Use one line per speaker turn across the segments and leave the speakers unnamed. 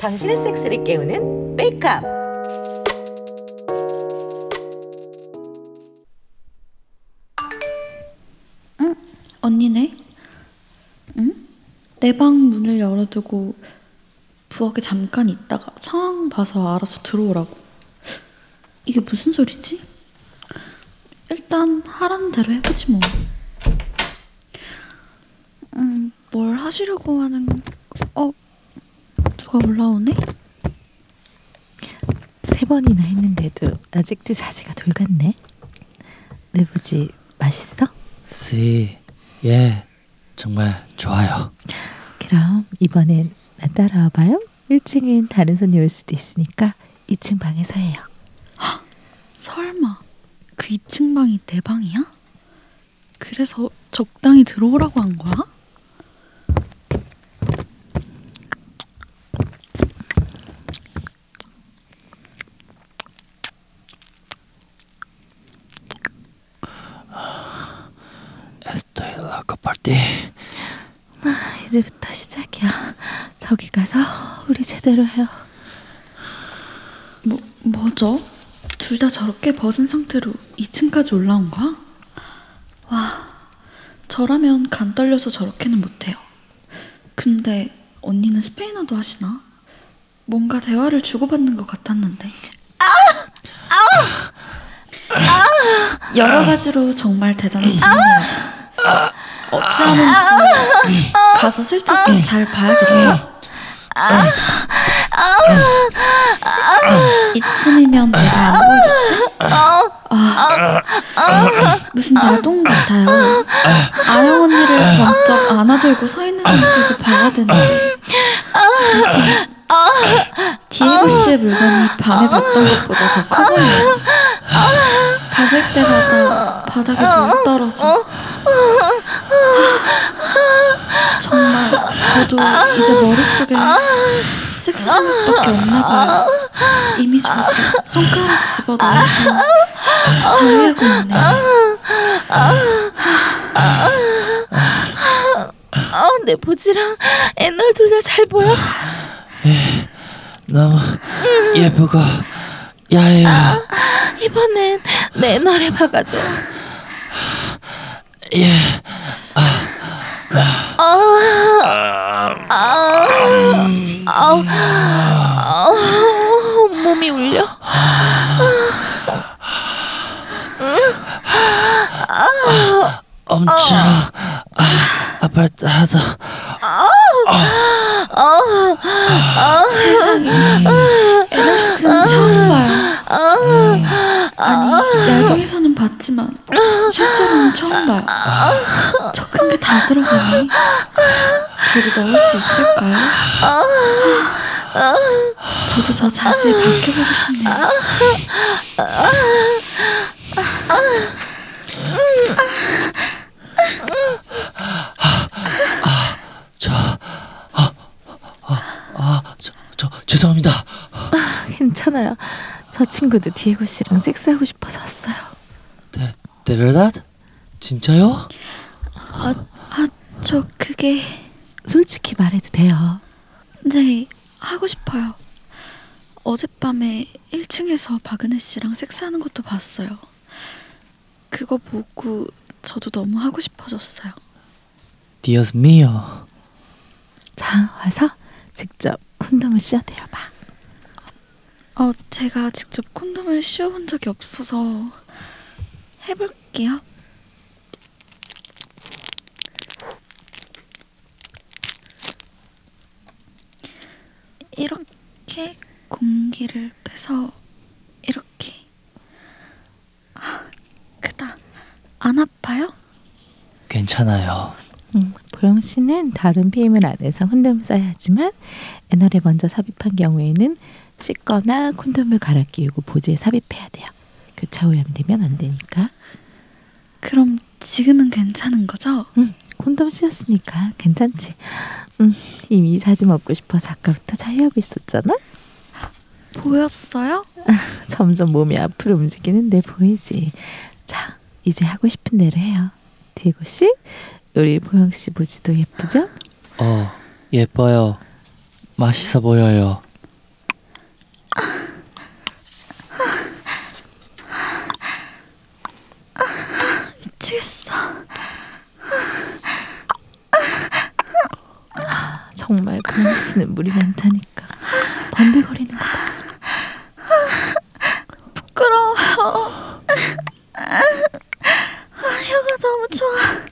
당신의 섹스를 깨우는 메이크업.
언니네? 응? 내 방 문을 열어두고 부엌에 잠깐 있다가 상황 봐서 알아서 들어오라고. 이게 무슨 소리지? 일단 하라는 대로 해보지 뭐. 음, 뭘 하시려고 하는... 어? 누가 올라오네?
세 번이나 했는데도 아직도 자지가 돌같네. 내부지 맛있어?
씨, 예, 정말 좋아요.
그럼 이번엔 나 따라와봐요. 1층엔 다른 손님 올 수도 있으니까 2층 방에서 해요.
설마 그 2층 방이 내 방이야? 그래서 적당히 들어오라고 한 거야?
Estoy loco por ti.
아, 이제부터 시작이야. 저기 가서 우리 제대로 해요.
뭐, 뭐죠? 둘 다 저렇게 벗은 상태로 2층까지 올라온 거야? 와, 저라면 간 떨려서 저렇게는 못해요. 근데 언니는 스페인어도 하시나? 뭔가 대화를 주고받는 것 같았는데. 여러 가지로 정말 대단한 분이에요. 어찌하는지 가서 슬쩍 잘 봐야겠죠? 이쯤이면 내가 안 보이겠지? 아, 무슨 야동 같아요. 아영 언니를 번쩍 안아들고 서 있는 상태에서 봐야 되는데 무슨 디에고 씨의 물건이 밤에 봤던 것보다 더 커 보여요. 박을 때마다 바닥에 물 떨어져. 정말 저도 이제 머릿속에 섹스 생각밖에 없나 봐요. 이미 저도 손가락 집어넣어서 자위하고 있네요.
어, 내 보지랑 애널 둘 다 잘 보여.
너무 예쁘고 야해요.
이번엔 내 애널에 박아줘.
예.
아 우, 아우, 몸이 울려.
엄청. 아, 아파트하다.
세상에. 애널 섹스는 처음 봐요. 아니 야동에서는 봤지만 실제로는 처음 봐요. 저 큰 게 다 들어가니 저도 넣을 수 있을까요? 저도 저 자세히 바뀌어보고 싶네요.
저, 아, 아, 아, 저, 저 죄송합니다.
괜찮아요. 저 친구도 디에고 씨랑 섹스하고 싶어서 왔어요.
데, de verdad? 진짜요?
아, 아, 저 그게
솔직히 말해도 돼요.
네 하고 싶어요. 어젯밤에 1층에서 박은혜 씨랑 섹스하는 것도 봤어요. 그거 보고 저도 너무 하고 싶어졌어요.
Dios mío.
자, 와서 직접 콘돔을 씌워드려 봐.
어, 제가 직접 콘돔을 씌워본 적이 없어서 해볼게요. 이렇게 공기를 빼서 이렇게 아, 크다. 안 아파요?
괜찮아요.
음, 보영 씨는 다른 피임을 안 해서 콘돔을 써야 하지만 애널에 먼저 삽입한 경우에는 씻거나 콘돔을 갈아 끼우고 보지에 삽입해야 돼요. 교차 오염되면 안 되니까.
그럼 지금은 괜찮은 거죠?
음, 콘돔 씌웠으니까 괜찮지. 음, 이미 자지 먹고 싶어서 아까부터 자유하고 있었잖아.
보였어요?
점점 몸이 앞으로 움직이는데 보이지. 자, 이제 하고 싶은 대로 해요. 디에고 씨, 우리 보영 씨 보지도 예쁘죠?
어, 예뻐요. 맛있어 보여요.
미치겠어.
정말 보영 씨는 물이 많다니까. 번들거리는 거 봐.
부끄러워요. 아, 혀가 너무 좋아.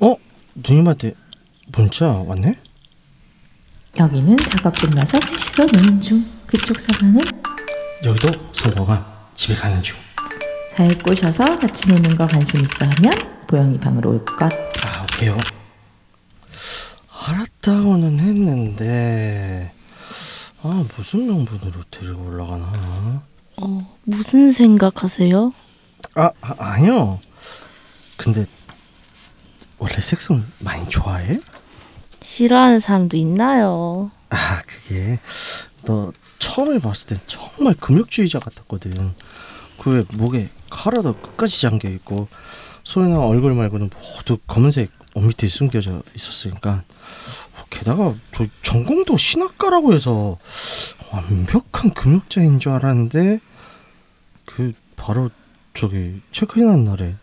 어? 누님한테 문자 왔네?
여기는 작업 끝나서 셋이서 노는 중. 그쪽 상황은
여기도 성공아 집에 가는 중.
잘 꼬셔서 같이 노는 거 관심 있어 하면 보영이 방으로 올 것.
아 오케이요. 알았다고는 했는데 아 무슨 명분으로 데리고 올라가나?
어, 무슨 생각하세요?
아, 아 아니요. 근데 원래 섹스를 많이 좋아해?
싫어하는 사람도 있나요?
아 그게 너 처음에 봤을 땐 정말 금욕주의자 같았거든. 그왜 목에 카라도 끝까지 잠겨 있고 손이나 얼굴 말고는 모두 검은색 옷 밑에 숨겨져 있었으니까 게다가 저 전공도 신학과라고 해서 완벽한 금욕자인 줄 알았는데 그 바로 저기 체크인한 날에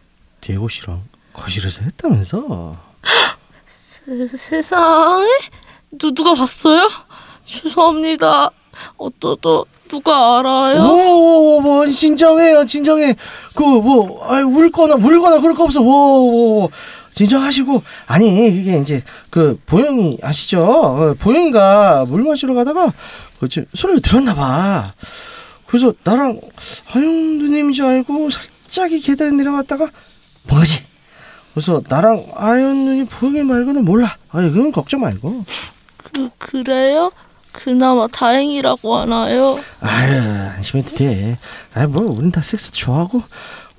디에고 씨랑 거실에서 했다면서?
세, 세상에? 누, 누가 봤어요? 죄송합니다. 어떠도 누가 알아요?
오오오 뭐 진정해요 진정해 그 뭐 울거나 울거나 그럴 거 없어 오오 진정하시고 아니 이게 이제 그 보영이 아시죠 어, 보영이가 물 마시러 가다가 그치 소리를 들었나 봐 그래서 나랑 아영 누님인 줄 알고 살짝이 계단 내려갔다가 뭐지 그래서 나랑 아영 누님 보영이 말고는 몰라 아니 그건 걱정 말고
그, 그래요? 그나마 다행이라고 하나요?
아유 안심해도 돼. 아뭐 우린 다 섹스 좋아하고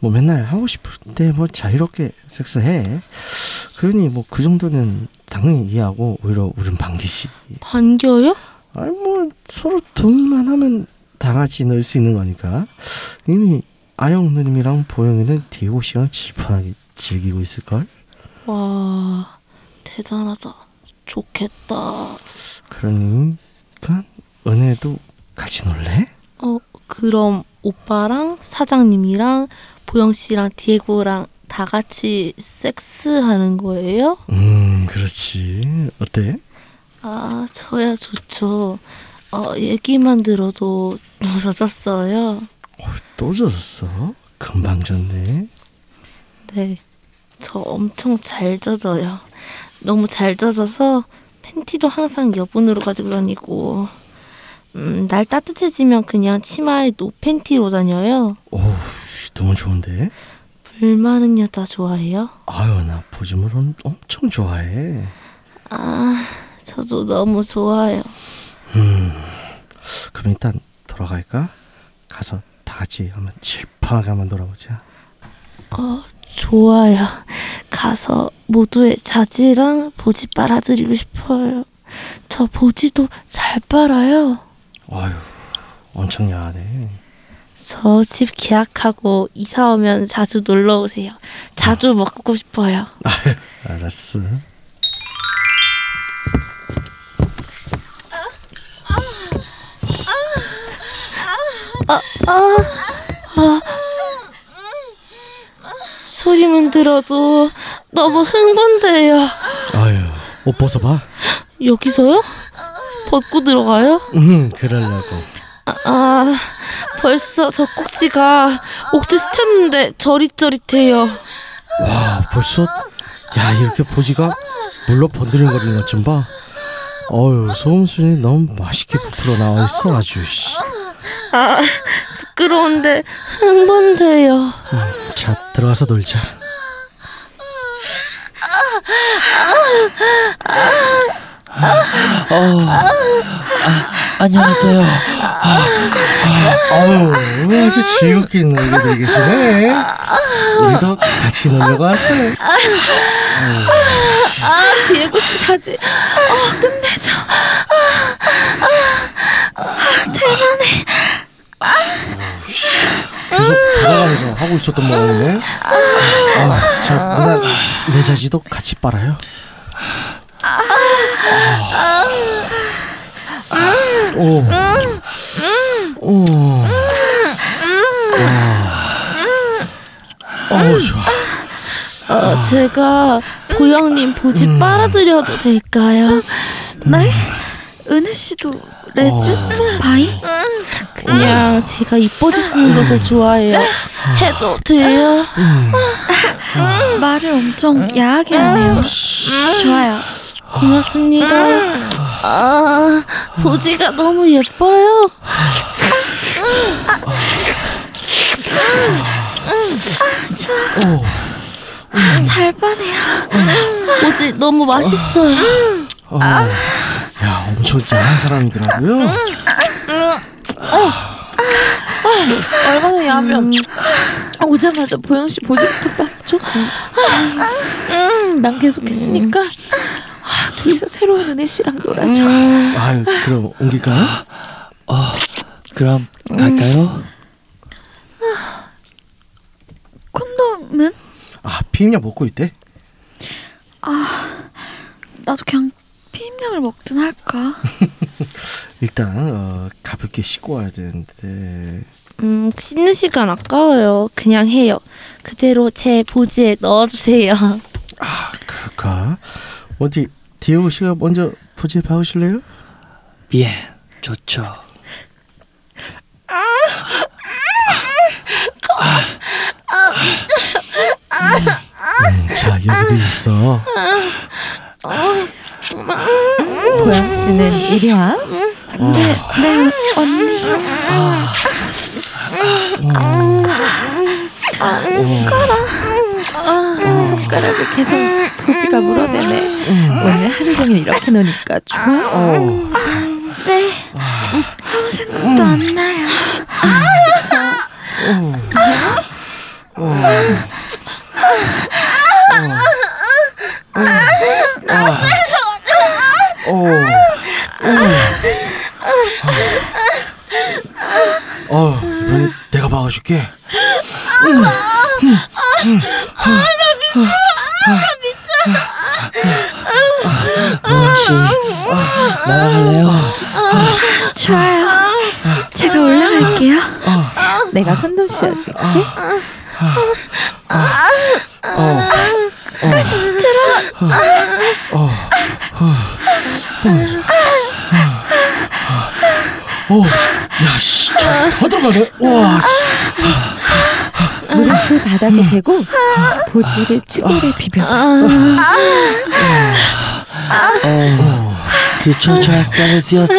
뭐 맨날 하고 싶을 때 뭐 자유롭게 섹스해. 그러니 뭐 그 정도는 당연히 이해하고 오히려 우린 반기지.
반겨요?
아니 뭐 서로 동의만 하면 다 같이 넣을 수 있는 거니까. 이미 아영 누님이랑 보영이는 디오 씨랑 질펀하게 즐기고 있을 걸.
와, 대단하다. 좋겠다.
그러니 그 은혜도 같이 놀래?
어, 그럼 오빠랑 사장님이랑 보영 씨랑 디에고랑 다 같이 섹스하는 거예요?
음 그렇지. 어때?
아, 저야 좋죠. 어, 얘기만 들어도 무서졌어요.
또 젖었어? 금방 젖네.
네, 저 엄청 잘 젖어요. 너무 잘 젖어서 팬티도 항상 여분으로 가지고 다니고, 음, 날 따뜻해지면 그냥 치마에 노 팬티로 다녀요.
오, 너무 좋은데?
물 많은 여자 좋아해요?
아유, 나 보지물은 엄청 좋아해.
아, 저도 너무 좋아요.
음, 그럼 일단 돌아갈까? 가서 다 같이 한번 질펀하게 한번 놀아보자.
어, 좋아요. 가서 모두의 자지랑 보지 빨아드리고 싶어요. 저 보지도 잘 빨아요.
아유, 엄청 야하네.
저 집 계약하고 이사 오면 자주 놀러 오세요. 자주 먹고 싶어요.
알았어.
소리만 들어도 너무 흥분돼요.
아유, 옷 벗어봐.
여기서요? 벗고 들어가요?
음, 그러려고.
아, 아 벌써 젖꼭지가 옥지 스쳤는데 저릿저릿해요.
와, 벌써? 야, 이렇게 보지가 물로 번드는거리는 것 좀 봐. 어유 소음순이 너무 맛있게 부풀어 나와 있어 아주. 씨.
아, 부끄러운데 흥분돼요.
자, 들어가서 놀자.
어, 아, 안녕하세요.
아우 아주 즐겁게 놀고 계시네 우리도 같이 놀려고 왔어요 아
디에고 씨 자지. 어 끝내줘.
계속 돌아가면서 하고 있었던 모양이네. 아, 자 누나 내 자지도 같이 빨아요. 아. 오. 오. 오, 좋아.
어, 제가 보영님 보지
음.
빨아드려도 될까요?
네? 은혜 씨도 레즈? 바이?
그냥 제가 이뻐지 쓰는 것을 좋아해요. 해도 돼요?
말을 엄청 야하게 하네요. 좋아요.
고맙습니다. 아, 보지가 너무 예뻐요.
오.
잘 빠네요.
보지 너무 맛있어요.
어. 야, 엄청 야한 사람이더라고요.
얼마나 야하면 오자마자 보영 씨 보지부터 빨아줘. 음, 난 계속 했으니까 아, 둘이서 새로운 은혜 씨랑 놀아줘.
아유, 그럼 옮길까요?
어, 그럼 갈까요?
콘돔은?
아, 피임약 먹고 있대.
나도 그냥 피임약을 먹든 할까?
일단 어, 가볍게 씻고 와야 되는데.
음, 씻는 시간 아까워요. 그냥 해요. 그대로 제 보지에 넣어주세요.
아, 그럴까? 어디 디에고 씨가 먼저 부재 봐오실래요?
예, 좋죠.
음, 자, 여기도 있어.
보영 씨는 이리 와.
네, 네, 언니.
아, 손가락을 계속 보지가 물어대네. 오늘 하루 종일 이렇게 노니까 좋아.
어.
네. 아무 생각도 안 나요.
어. 어. 어, 이번에 내가 박아줄게.
보영 씨, 나갈래요?
좋아요. 제가 올라갈게요.
내가 콘돔 씌워줄게.
어. 더 들어가네. 와,
그 바닥에 대고 보지를 치골에 비벼.
어, 그쵸, 저스타를 쓰였어.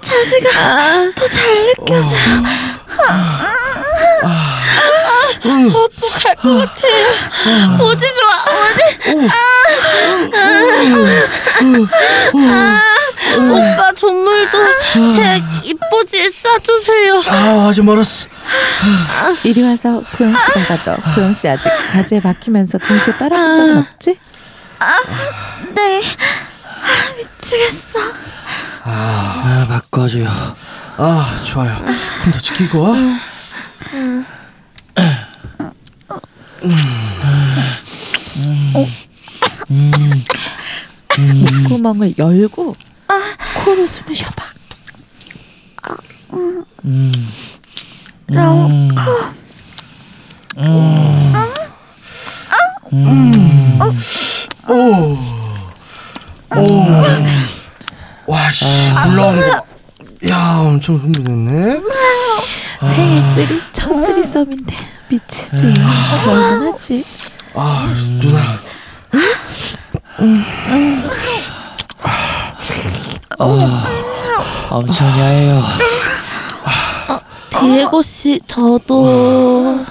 자지가 더 잘 느껴져요.
또갈것 같아요. 보지 좋아. 보지. 오빠 전물도 제 이뻐지에 싸주세요.
아, 아직 멀었어.
이리 와서 보영 씨가 가져. 보영 씨 아직 자지에 박히면서 동시에 빨아본 적은 없지?
네. 아, 미치겠어.
아, 바꿔줘요.
아, 좋아요. 콘도 지키고 와.
목구멍을 열고 코로 숨을 쉬어봐.
음,
라오코.
오. 오. 와, 씨. 올라오는 거. 야, 엄청 흥분했네.
생일 쓰리 첫 쓰리썸인데 미치지. 얼마나지?
아, 누나.
어, 엄청 야해요.
디에고 씨 저도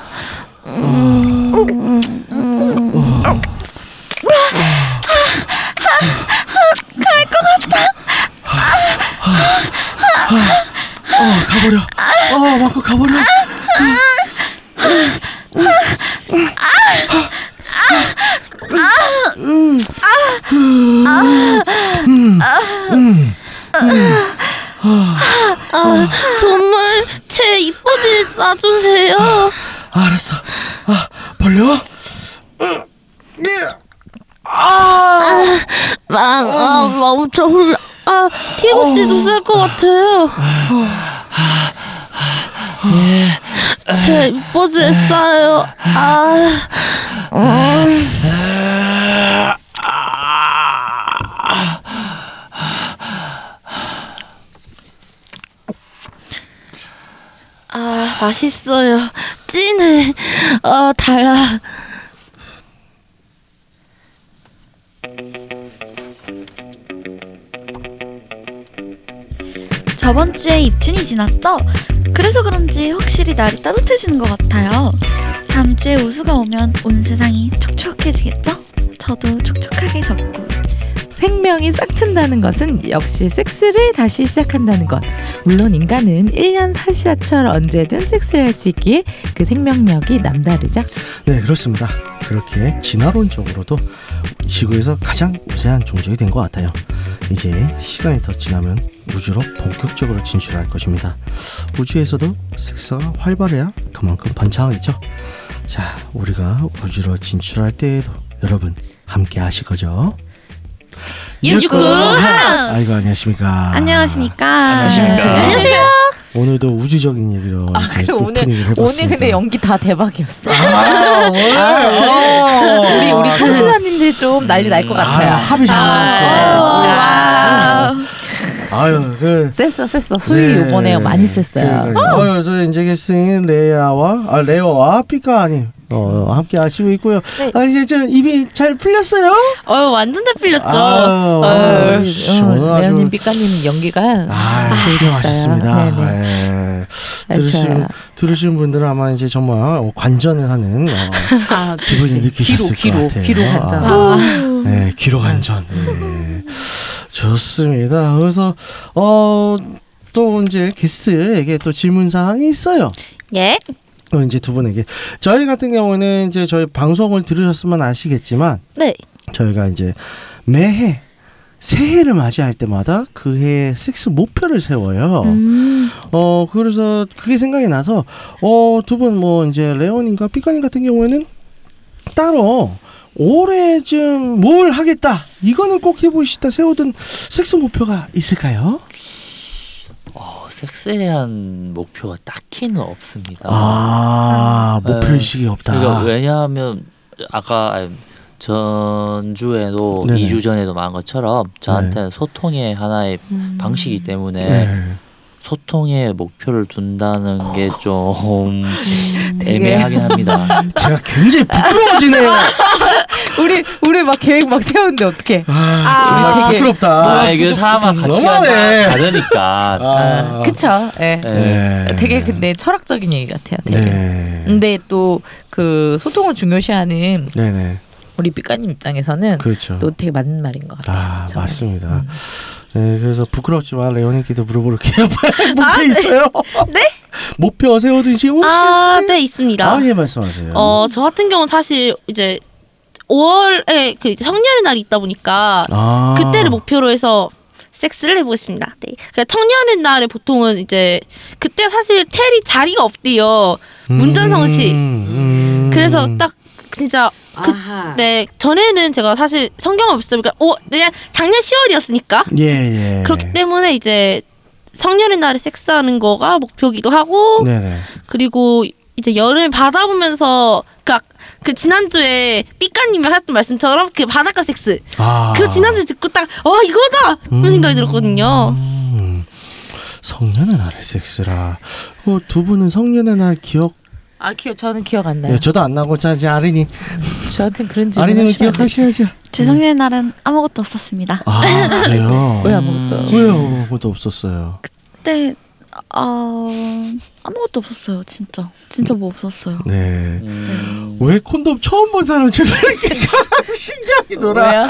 아, 가버려. 아, 마코 가버려.
아, 정말 제 이뻐지 싸주세요.
알았어. 아 벌려?
막, 아, 엄청 훌라. 아, 티고 씨도 쓸것 같아요. 제 싸요. 아, 음. 아, 맛있어요. 찐해. 아, 달아.
저번 주에 입춘이 지났죠? 그래서 그런지 확실히 날이 따뜻해지는 것 같아요. 다음 주에 우수가 오면 온 세상이 촉촉해지겠죠? 저도 촉촉하게 적고
생명이 싹튼다는 것은 역시 섹스를 다시 시작한다는 것. 물론 인간은 1년 44철 언제든 섹스를 할 수 있기에 그 생명력이 남다르죠.
네 그렇습니다. 그렇게 진화론적으로도 지구에서 가장 우세한 종족이 된 것 같아요. 이제 시간이 더 지나면 우주로 본격적으로 진출할 것입니다. 우주에서도 섹스가 활발해야 그만큼 번창하겠죠. 자, 우리가 우주로 진출할 때에도 여러분 함께 하실 거죠?
육구 하우스!
아이고 안녕하십니까.
안녕하십니까?
안녕하십니까.
안녕하세요.
오늘도 우주적인 얘기로 이제
그리고 오늘
해봤습니다.
오늘 근데 연기 다 대박이었어.
아, 오늘 어.
우리 우리 청취자님들 좀 난리 날 것 같아요.
아, 합이 잘 맞았어요.
아,
아유, 그
셌어 셌어 수위
네.
요번에 많이 셌어요.
그러니까요. 어, 저 이제 게스트인 레아와 아 레오와 피카님 어, 함께 하시고 있고요.
네.
아 이제 좀 입이 잘 풀렸어요?
어, 완전 잘 풀렸죠.
아유, 오늘 아주-
레오님 삐까님 연기가
아, 소리
했어요.
맛있습니다.
네네.
예.
아주
들으신
좋아요.
들으신 분들은 아마 이제 정말 어, 관전을 하는 어,
아,
기분이. 느끼셨을
귀로,
것 같아요.
귀로 간장.
아. 네, 귀로 관전. 네. 좋습니다. 그래서 어. 또 이제 게스트에게 또 질문 사항이 있어요.
예.
어, 이제 두 분에게 저희 같은 경우는 이제 저희 방송을 들으셨으면 아시겠지만
네.
저희가 이제 매해 새해를 맞이할 때마다 그 해의 섹스 목표를 세워요.
음.
어 그래서 그게 생각이 나서 어 두 분 뭐 이제 레오님과 삐까님 같은 경우에는 따로 올해쯤 뭘 하겠다 이거는 꼭 해보고 싶다 세워둔 섹스 목표가 있을까요?
어, 섹스에 대한 목표가 딱히는 없습니다.
아 목표
네.
의식이 없다.
그러니까 왜냐하면 아까 아니, 전주에도
네네.
2주 전에도 말한 것처럼 저한테는 소통의 하나의
음.
방식이기 때문에
네.
소통에 목표를 둔다는 게좀
되게-
애매하긴 합니다.
제가 굉장히 부끄러워지네요.
우리 우리 막 계획 막 세우는데 어떻게?
아, 정말
되게
부끄럽다.
아, 이게 사람과 가치가
너무하네.
다르니까.
아,
그쵸? 예.
네.
네.
되게 근데 철학적인 얘기 같아요. 되게.
네.
근데 또 그 소통을 중요시하는
네네.
우리 삐까님 입장에서는
그렇죠.
또 되게 맞는 말인 것 같아요.
아
저는.
맞습니다.
음.
네, 그래서 부끄럽지만 레오님께도 물어볼게요. 목표 있어요?
네?
목표 세워두신 혹시
아,
있으세요?
네, 있습니다.
아, 예, 말씀하세요.
어, 저 같은 경우는 사실 이제 5월에 그 청년의 날이 있다 보니까
아.
그때를 목표로 해서 섹스를 해보겠습니다. 네. 그러니까 청년의 날에 보통은 이제 그때 사실 텔이 자리가 없대요. 문전성 씨.
음.
그래서 딱 진짜 그, 네 전에는 제가 사실 성경을 없어요. 그러니까 오, 그냥 작년 10월이었으니까
예, 예.
그렇기 때문에 이제 성년의 날에 섹스하는 거가 목표기도 하고
네네.
그리고 이제 여름을 받아보면서 그, 그 지난주에 삐까님이 하셨던 말씀처럼 그 바닷가 섹스
아.
그 지난주 듣고 딱 어 이거다 그런
음.
생각이 들었거든요.
음. 성년의 날의 섹스라. 어, 두 분은 성년의 날 기억?
아 기억 저는 기억 안 나요.
네, 저도 안 나고 자 이제 아린이.
저한테는 그런 질문
아린이는
하시면 안 돼요.
기억하셔야죠.
제 성년의 날은 아무것도 없었습니다.
아 그래요.
왜 아무것도
왜요? 그것도 없었어요.
그때 어, 아무것도 없었어요. 진짜 진짜 뭐 없었어요.
네.
음,
왜 콘돔 처음 본 사람처럼 이렇게 신기하게 놀아?
왜요?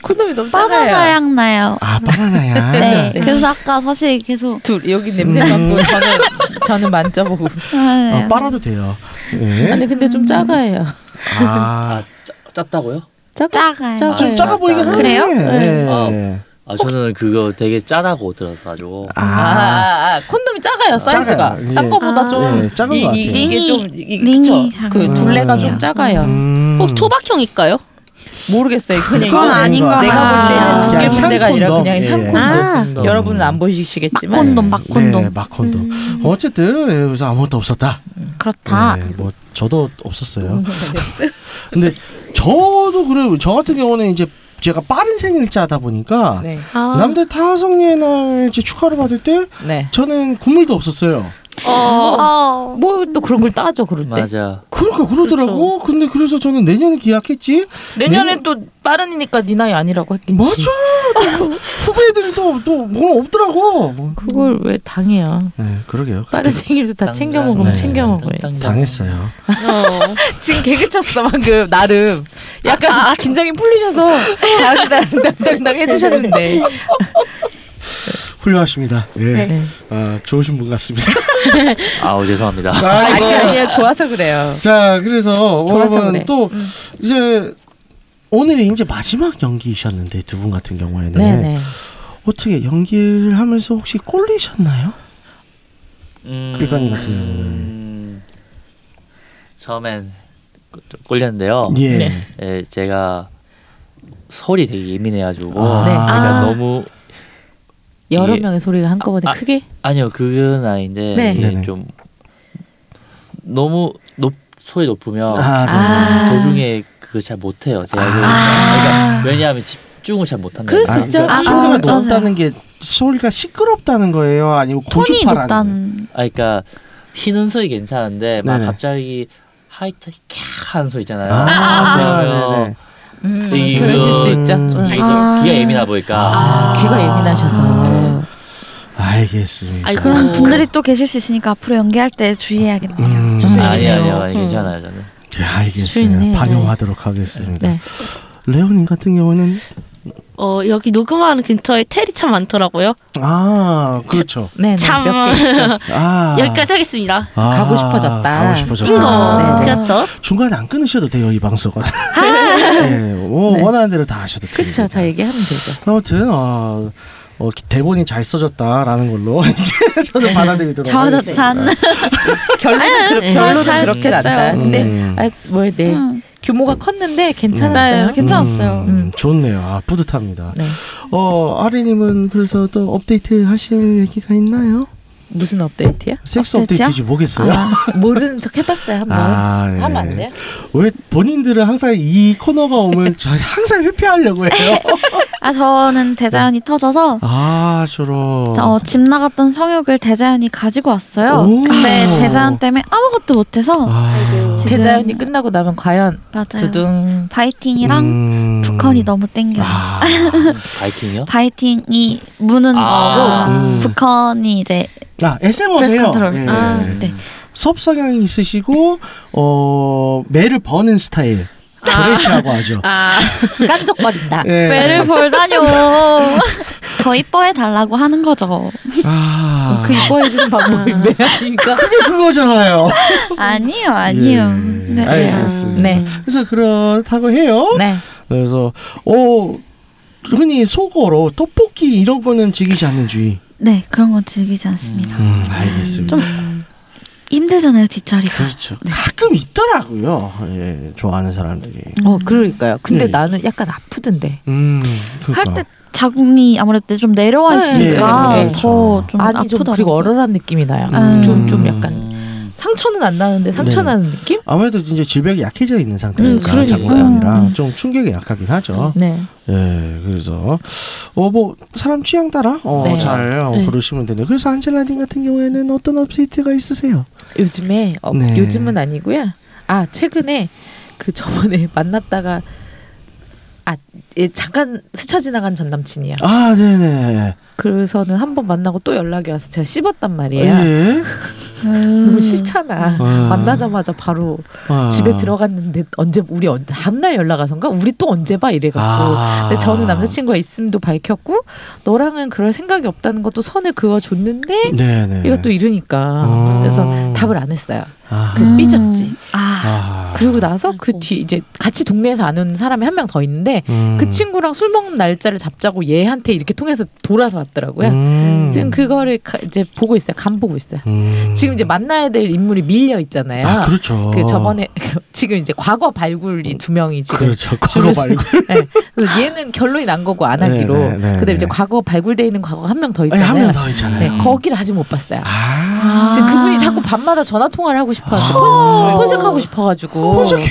콘돔이 너무
바나나
작아요.
향 나요.
아 바나나야.
네. 그래서 아까 사실 계속
둘 여기 냄새
음.
맡고 저는 저는 만져보고.
아, 네.
어, 빨아도 돼요. 네.
아니 근데 좀 작아요.
아,
짜, 짰다고요?
작아
작아요.
작아요.
좀 작아 보이긴 하네.
그래요?
네.
아, 아 저는 그거 되게 짜다고 들어가지고
아, 아, 아, 콘돔이 작아요 사이즈가
작아요. 예.
딴 거보다 좀
예, 작은
이,
것
이,
같아요.
이게
링이-
좀 이,
링이
그쵸?
작은
그
것
둘레가
같아요.
좀 작아요.
음.
혹 초박형일까요?
모르겠어요. 그냥
그건
이거는
아닌 것
내가 볼
같아요.
때는 두개
그냥
문제가 아니라. 그냥
예.
향콘돔.
아.
콘돔.
여러분은 안 보시겠지만
막콘돔, 막콘돔.
네, 막콘돔. 어쨌든 예, 그래서 아무것도 없었다.
그렇다.
네, 뭐 저도 없었어요. 근데 저도 그래요. 저 같은 경우는 이제 제가 빠른 생일자다 보니까
네.
아.
남들 다 성년의 날 이제 축하를 받을 때
네.
저는 국물도 없었어요.
어.
뭐 또 그런 걸 따죠 그럴 때.
맞아.
그러니까 그러더라고. 근데 그래서 저는 내년에 기약했지.
내년에
내년-
또 빠른이니까 네 나이 아니라고 했겠지.
맞아. 또 후배들이 또또뭐 없더라고. 뭐.
그걸 왜 당해요?
네, 그러게요.
빠른 생일도 다 챙겨 먹으면
네.
챙겨 먹어요.
당했어요.
어.
지금 개그 쳤어 방금 나름 약간 긴장이 풀리셔서 당당당당 해주셨는데
훌륭하십니다. 예.
네.
아, 좋으신 분 같습니다.
아우 죄송합니다.
아니 아니요 좋아서 그래요.
자, 그래서 여러분
그래.
또
음.
이제 오늘이 이제 마지막 연기이셨는데 두 분 같은 경우에는
네네.
어떻게 연기를 하면서 혹시 꼴리셨나요?
음,
같은 경우는.
음, 처음엔 좀 꼴렸는데요.
예.
네.
예, 제가 소리 되게 예민해가지고
아.
네.
그러니까
아.
너무
여러 명의 소리가 한꺼번에
아,
크게.
아니요 그건 아닌데
네.
이게
네네.
좀 너무 높 소리 높으면
아, 네.
아.
도중에 그거 잘 못해요. 제가 그-
아.
그러니까 왜냐하면 집중을 잘 못한다.
그럴 수 있죠.
그러니까
아,
소리가
맞아요.
높다는 게 소리가 시끄럽다는 거예요, 아니면
톤이
고주파라는
높다는
아, 그러니까 휘는 소리 괜찮은데 막
네네.
갑자기 하이트 캬 하는 소리 있잖아요.
아,
그러면
네네.
음,
이거
그러실 수 있죠.
좀
음.
아.
귀가 예민하 보니까
아, 귀가 예민하셔서.
알겠습니다.
아이고.
그런 분들이 또 계실 수 있으니까 앞으로 연기할 때 주의해야겠네요.
음,
아니 아니요 아니,
음.
괜찮아요 저는.
네, 알겠습니다.
수인네.
반영하도록 하겠습니다.
네.
레오님 같은 경우는
어 여기 녹음하는 근처에 텔이 참 많더라고요.
아 그렇죠.
네.
참.
몇개 있죠.
아
여기까지 하겠습니다.
아,
가고 싶어졌다.
가고 싶어졌다.
인거
아, 네, 네.
그렇죠.
중간에 안 끊으셔도 돼요 이 방송은. 네, 뭐
네.
원하는 대로 다 하셔도 됩니다.
그쵸. 다 얘기하면 되죠.
아무튼 어, 어, 대본이 잘 써졌다라는 걸로 이제 저는 받아들이도록
자화자찬.
하겠습니다.
결론은 그렇,
네.
결론은
잘
그렇게. 났다. 근데
음.
아, 뭐 네.
음.
규모가 컸는데 괜찮았어요.
네, 괜찮았어요.
음, 좋네요. 아, 뿌듯합니다.
네.
어, 아리님은 그래서 또 업데이트 하실 얘기가 있나요?
무슨 업데이트요?
섹스
업데이트요?
업데이트지 뭐겠어요?
아, 모르는 척 해봤어요 한번.
아, 네.
하면 안 돼요?
왜 본인들은 항상 이 코너가 오면 저희 항상 회피하려고 해요?
아 저는 대자연이 터져서
아, 저런.
저 집 나갔던 성욕을 대자연이 가지고 왔어요.
오.
근데 대자연 때문에 아무것도 못해서
아,
지금-
대자연이 끝나고 나면 과연
맞아요.
두둥
바이팅이랑
음.
북헌이 너무 땡겨요.
아,
바이킹이요?
바이팅이 무는
아.
거고
음.
북헌이 이제
아 SM
프레스
어세요.
컨트롤.
예.
아,
음.
네.
섭 성향이 있으시고 어 매를 버는 스타일. 드레시라고 하죠.
아
깐족거린다.
예.
배를 벌다뇨. 더 이뻐해 달라고 하는 거죠.
아,
그 이뻐해 주는 방법이 매 아닙니까?
그게 그거잖아요.
아니요, 아니요.
예,
네.
알겠습니다.
네.
그래서 그렇다고 해요.
네.
그래서 어 흔히 속어로 떡볶이 이런 거는 즐기지 않는 주의.
네, 그런 건 즐기지 않습니다.
음, 알겠습니다.
힘들잖아요, 뒷자리가.
그렇죠. 가끔 있더라고요. 예, 좋아하는 사람들이.
어 그러니까요. 근데
네.
나는 약간 아프던데.
음, 그러니까.
할때 자궁이 아무래도 좀 내려와
네,
있으니까
네, 네.
더좀
아니 좀
아프더라고요.
그리고 얼얼한 느낌이 나요.
음.
좀 좀 약간
음.
상처는 안 나는데 상처
네.
나는 느낌?
아무래도 이제 질병이 약해져 있는
음,
상태니까
그러니까.
자궁감이라
음.
좀 충격이 약하긴 하죠.
네.
예, 그래서 어 뭐 사람 취향 따라 어,
네.
잘 어,
네.
부르시면 되네요. 그래서 안젤라님 같은 경우에는 어떤 업데이트가 있으세요?
요즘에 어,
네.
요즘은 아니고요. 아 최근에 그 저번에 만났다가 아 예, 잠깐 스쳐 지나간 전 남친이야.
아, 네네.
그래서는 한 번 만나고 또 연락이 와서 제가 씹었단 말이에요.
예.
음.
너무 싫잖아.
아.
만나자마자 바로
아.
집에 들어갔는데 언제 우리 언 다음날 연락 와서인가 우리 또 언제 봐 이래갖고
아.
근데 저는 남자친구가 있음도 밝혔고 너랑은 그럴 생각이 없다는 것도 선을 그어줬는데
네네.
이것도 이러니까
어.
그래서 답을 안 했어요.
아.
그래서 삐졌지.
아,
아.
그러고 나서 그 뒤 이제 같이 동네에서 아는 사람이 한 명 더 있는데
음.
그 친구랑 술 먹는 날짜를 잡자고 얘한테 이렇게 통해서 돌아서 왔더라고요.
음.
지금 그거를 가- 이제 보고 있어요. 간 보고 있어요.
음.
지금 이제 만나야 될 인물이 밀려 있잖아요.
아 그렇죠.
그 저번에 지금 이제 과거 발굴이 두 명이 지금
그렇죠. 과거 말고
네. 그래서 얘는 결론이 난 거고 안 하기로.
네, 네, 네,
그다음에 이제
네.
과거 발굴돼 있는 과거가 한명 더 있잖아요.
한 명 더 있잖아요.
네, 거기를 아직 못 봤어요.
아.
지금 그분이 자꾸 밤마다 전화 통화를 하고 싶 어하는데
아.
포색하고 싶어가지고.
포색해.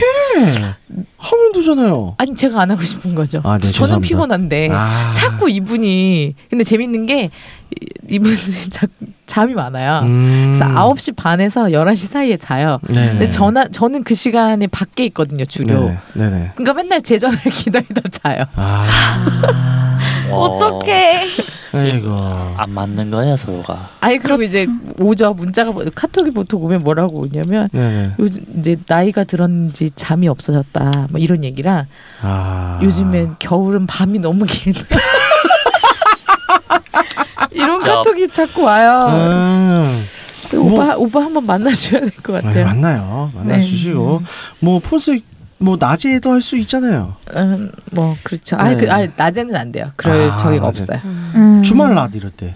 하면 되잖아요.
아니 제가 안 하고 싶은 거죠.
아, 네,
저는
죄송합니다.
피곤한데
아.
자꾸 이분이 근데 재밌는 게 이- 이분이 자, 잠이 많아요.
음.
그래서 9시 반에서 11시 사이에 자요.
네네.
근데 전화 저는 그 시간에 밖에 있거든요, 주로.
네네. 네네.
그러니까 맨날 제 전화를 기다리다 자요.
아.
어떡해.
아이고.
안 맞는 거냐 서로가.
아니 그리고 이제 오죠 문자가 뭐- 카톡이 보통 오면 뭐라고 오냐면
네네.
요즘 이제 나이가 들었는지 잠이 없어졌다 뭐 이런 얘기랑
아.
요즘엔 겨울은 밤이 너무 길다 이런
저-
카톡이 자꾸 와요.
음.
오빠 오빠 한번 만나줘야 될 것
네,
같아요.
만나요. 만나
네.
주시고 뭐 포스 뭐 낮에도 할 수 있잖아요.
음, 뭐 그렇죠. 아,
네.
그, 아 낮에는 안 돼요. 그럴
아,
저기가
낮에.
없어요.
음.
주말 낮 이럴 때.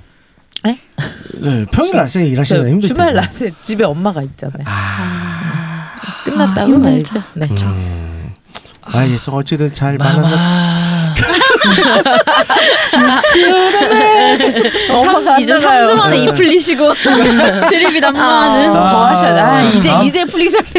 네?
네, 평일
주-
낮에 일하시는
저
힘들
주말. 낮에 집에 엄마가 있잖아요.
아.
끝났다고
아, 힘들죠.
네.
음. 알겠어. 어쨌든 잘 만나서
마마.
엄마가
이제
안 나가요.
3주 만에 이 풀리시고 드립이 난무하는
아, 더 하셔야 돼. 아, 이제
다음-
이제.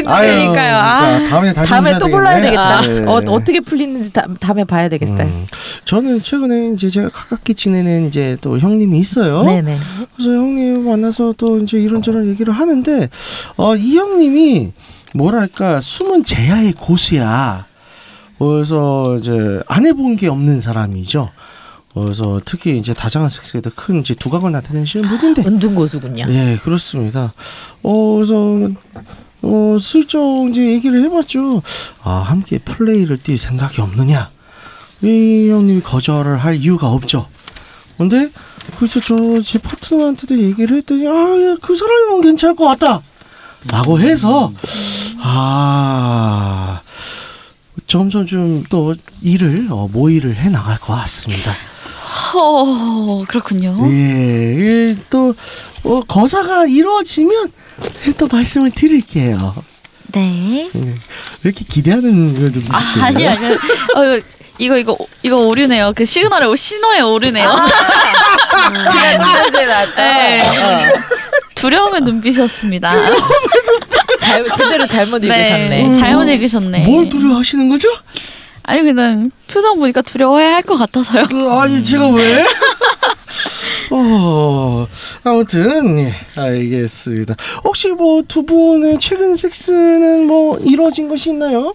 아유,
그러니까요. 아,
그러니까 다음에 다시
다음에 또 불러야. 되겠다.
아, 네.
어, 어떻게 풀리는지 다, 다음에 봐야 되겠어요.
음. 저는 최근에 이제 제가 가깝게 지내는 이제 또 형님이 있어요.
네네.
그래서 형님 만나서 또 이제 이런저런 얘기를 하는데 어, 이 형님이 뭐랄까 숨은 제야의 고수야. 그래서 이제 안 해본 게 없는 사람이죠. 그래서 특히 이제 다장한 섹스에도 큰 이제 두각을 나타내시는 분인데
은둔 고수군요.
예, 그렇습니다. 어, 그래서 어, 슬쩍 이제 얘기를 해봤죠. 아, 함께 플레이를 뛸 생각이 없느냐? 이 형님이 거절을 할 이유가 없죠. 근데 그래서 저 제 파트너한테도 얘기를 했더니 아, 예, 그 사람이면 괜찮을 것 같다. 라고 해서 아 점점 좀 또 일을 어, 모의를 해 나갈 것 같습니다.
허, 그렇군요.
예, 예, 또 어, 거사가 이루어지면 또 말씀을 드릴게요.
네.
예, 왜 이렇게 기대하는 그 눈빛이에요?
아, 아니 아니. 어, 이거 이거 이거 오류네요. 그 시그널에 신호에 오르네요.
지난 지난주에 나왔다.
네. 두려움의 눈빛이었습니다.
잘, 제대로 잘못
네,
읽으셨네.
잘못 읽으셨네.
뭘 두려워하시는 거죠?
아니 그냥 표정 보니까 두려워해야 할 것 같아서요.
그, 아니 제가 왜? 어, 아무튼 예, 알겠습니다. 혹시 뭐 두 분의 최근 섹스는 뭐 이루어진 것이 있나요?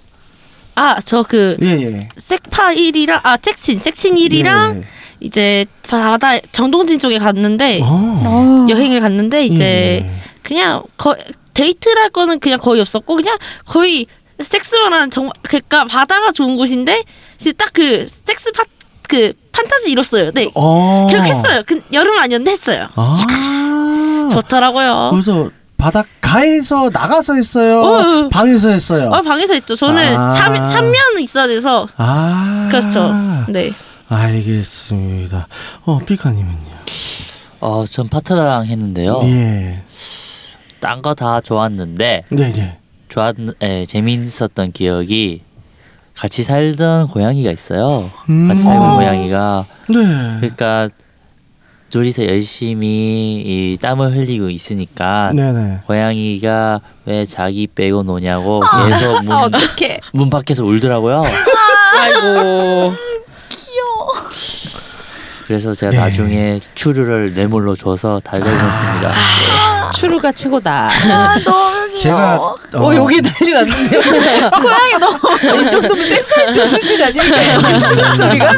아 저 그
예, 예.
섹파 1이랑 아 섹친 섹친 1이랑
예.
이제 바다 정동진 쪽에 갔는데
어.
어.
여행을 갔는데 이제
예.
그냥 거 데이트랄 거는 그냥 거의 없었고 그냥 거의 섹스만 하는 정말 그러니까 바다가 좋은 곳인데 진짜 딱 그 섹스 파 그 판타지 이뤘어요. 네.
어.
그렇게 했어요. 그 여름 아니었는데 했어요.
아.
좋더라고요.
그래서 바닷가에서 나가서 했어요.
어.
방에서 했어요.
어, 방에서 했죠. 저는
아.
삼 3면 있어야 돼서
아.
그렇죠. 네.
알겠습니다. 어, 삐카님은요?
어, 전 파트너랑 했는데요.
예.
딴 거 다 좋았는데
네, 네.
좋았, 예, 재미있었던 기억이 같이 살던 고양이가 있어요.
음.
같이 있는
어.
고양이가
네.
그러니까 둘이서 열심히 이 땀을 흘리고 있으니까
네, 네.
고양이가 왜 자기 빼고 노냐고
아.
계속 문,
어떡해.
문 밖에서 울더라고요.
아이고.
그래서 제가
네.
나중에 추루를 뇌물로 줘서 달달했습니다.
아.
추루가 최고다.
아 너무 귀여워.
제가
어, 여기 난리 났는데요.
고양이 너무
이 정도면 섹스할 때 수준 아닙니까? 신음 소리가?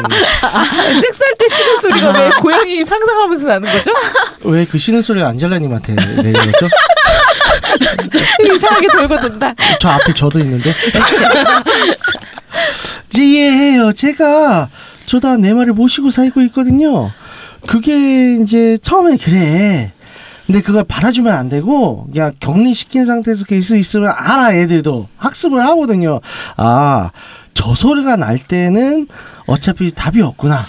섹스할 때 신음 소리가 왜 고양이 상상하면서 나는 거죠?
왜그 쉬는 소리를 안젤라님한테 내렸죠?
이상하게 돌고 돈다.
저 앞에 저도 있는데. 이해해요. 제가 저도 내 말을 모시고 살고 있거든요. 그게 이제 처음에 그래. 근데 그걸 받아주면 안 되고 그냥 격리시킨 상태에서 계속 있으면 알아 애들도 학습을 하거든요. 아 저 소리가 날 때는 어차피 답이 없구나.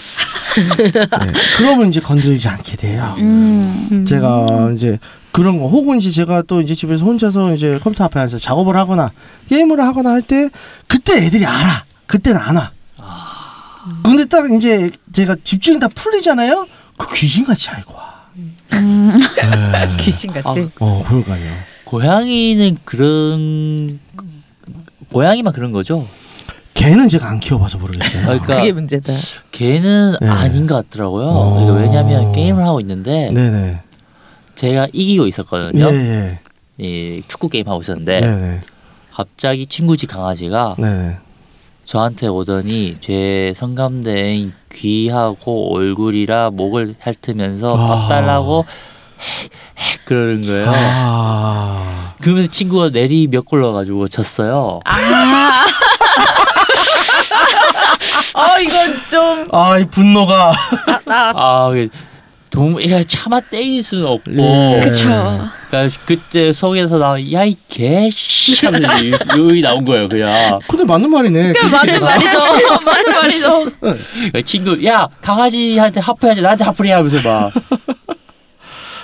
네, 그러면 이제 건드리지 않게 돼요.
음.
제가 이제 그런 거 혹은 이제 제가 또 이제 집에서 혼자서 이제 컴퓨터 앞에 앉아서 작업을 하거나 게임을 하거나 할 때 그때 애들이 알아. 그때는 안 와. 근데 딱 이제 제가 집중이 다 풀리잖아요. 그 귀신같이 알고 와. 네.
귀신같이.
어, 그러니까요.
고양이는 그런 고양이만 그런 거죠.
개는 제가 안 키워봐서 모르겠어요.
그러니까
그게 문제다.
걔는
네.
아닌 것 같더라고요.
어.
이거 왜냐하면 게임을 하고 있는데
네네.
제가 이기고
예,
있었거든요.
예.
이 축구 게임 하고 있었는데
네네.
갑자기 친구 집 강아지가
네네.
저한테 오더니 제 성감대인 귀하고 얼굴이라 목을 핥으면서
아.
밥 달라고 핵, 핵 그러는 거예요.
아.
그러면서 친구가 내리 몇 골 넣어가지고 졌어요.
어 이건 좀
아, 이 분노가.
아, 그 동, 야 차마 때릴 수는 없고.
예.
그쵸.
그러니까 그때 속에서 나온 야이 개씨 하면서 여기 나온 거예요 그냥.
근데 맞는 말이네. 그
맞는 말이죠. 맞는 말이죠.
그러니까 친구 야 강아지한테 하프해야지 나한테 하프해 하면서 막.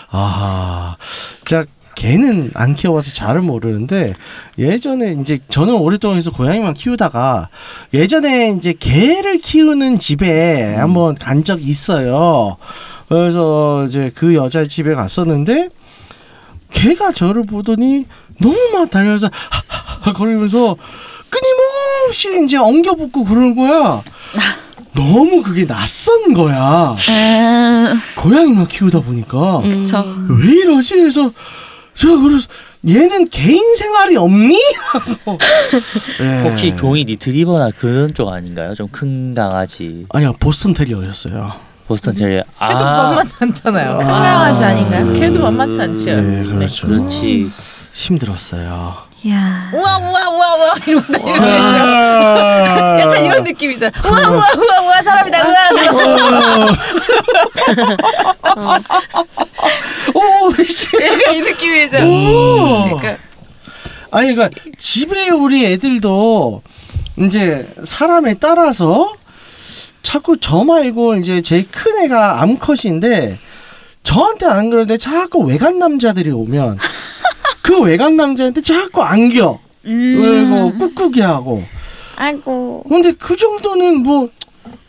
아, 자 개는 안 키워봐서 잘은 모르는데 예전에 이제 저는 오랫동안 해서 고양이만 키우다가 예전에 이제 개를 키우는 집에 한번 간 적이 있어요. 그래서 이제 그 여자 집에 갔었는데 개가 저를 보더니 너무 막 달려서 거리면서 끊임없이 이제 엉겨붙고 그러는 거야. 너무 그게 낯선 거야.
음,
고양이만 키우다 보니까
그쵸.
왜 이러지? 그래서 제가 그래서 얘는 개인 생활이 없니? 하고. 예.
혹시 종이 리트리버나 그런 쪽 아닌가요? 좀 큰 강아지.
아니요 보스턴 테리어였어요.
보스턴 테리어.
걔도
아
만만치 않잖아요.
아.
강아지 아닌가요? 걔도 만만치 않죠.
네, 그렇죠.
그렇지.
힘들었어요.
야.
우와 우와 우와 우와
아.
이러면서 약간 이런 느낌이잖아. 우와 우와 우와 우와 사람이다. 우와 우와.
오, 씨.
약간 이 느낌이잖아.
오.
그러니까
아니 그러니까 집에 우리 애들도 이제 사람에 따라서 자꾸 저 말고 이제 제일 큰 애가 암컷인데 저한테 안 그러는데 자꾸 외간 남자들이 오면 그 외간 남자한테 자꾸 안겨. 왜뭐 꾹꾹이 하고.
아이고.
근데 그 정도는 뭐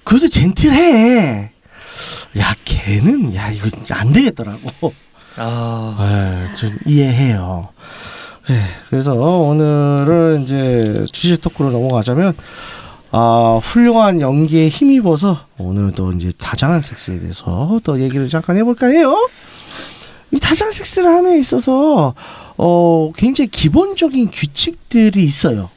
그래도 젠틀해. 야 걔는 야 이거 안 되겠더라고.
아.
네, 좀 이해해요. 네, 그래서 오늘은 이제 주제 토크로 넘어가자면 아 훌륭한 연기에 힘입어서 오늘도 이제 다장한 섹스에 대해서 또 얘기를 잠깐 해볼까 해요. 이 다장한 섹스를 함에 있어서 어 굉장히 기본적인 규칙들이 있어요.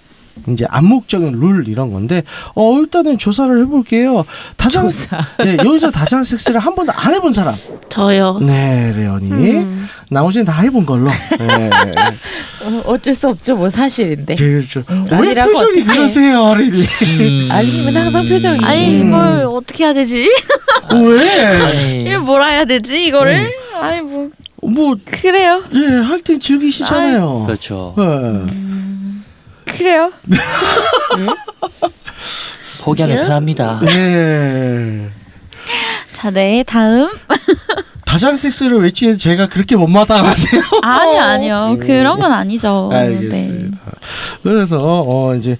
이제 암묵적인 룰 이런 건데 어 일단은 조사를 해볼게요. 다장
조사.
네 여기서 다장한 섹스를 한 번도 안 해본 사람.
저요.
네 레온이.
음.
나머지는 다 해본 걸로. 네.
어, 어쩔 수 없죠. 뭐 사실인데.
그렇죠.
음,
왜
아니라고
표정이
어떡해.
그러세요, 어린이?
음.
아니면 항상 표정이.
아니
음.
이걸 어떻게 해야 되지?
왜?
아니,
이걸 뭐라 해야 되지 이거를? 아니 뭐
뭐,
그래요.
예, 할 땐 즐기시잖아요.
그렇죠.
네.
그래요.
포기하면 편합니다.
네.
자, 네 다음.
다장 섹스를 외치는 제가 그렇게 못마땅하세요?
아니요 아니요 그런 건 아니죠. 네.
알겠습니다. 그래서 어 이제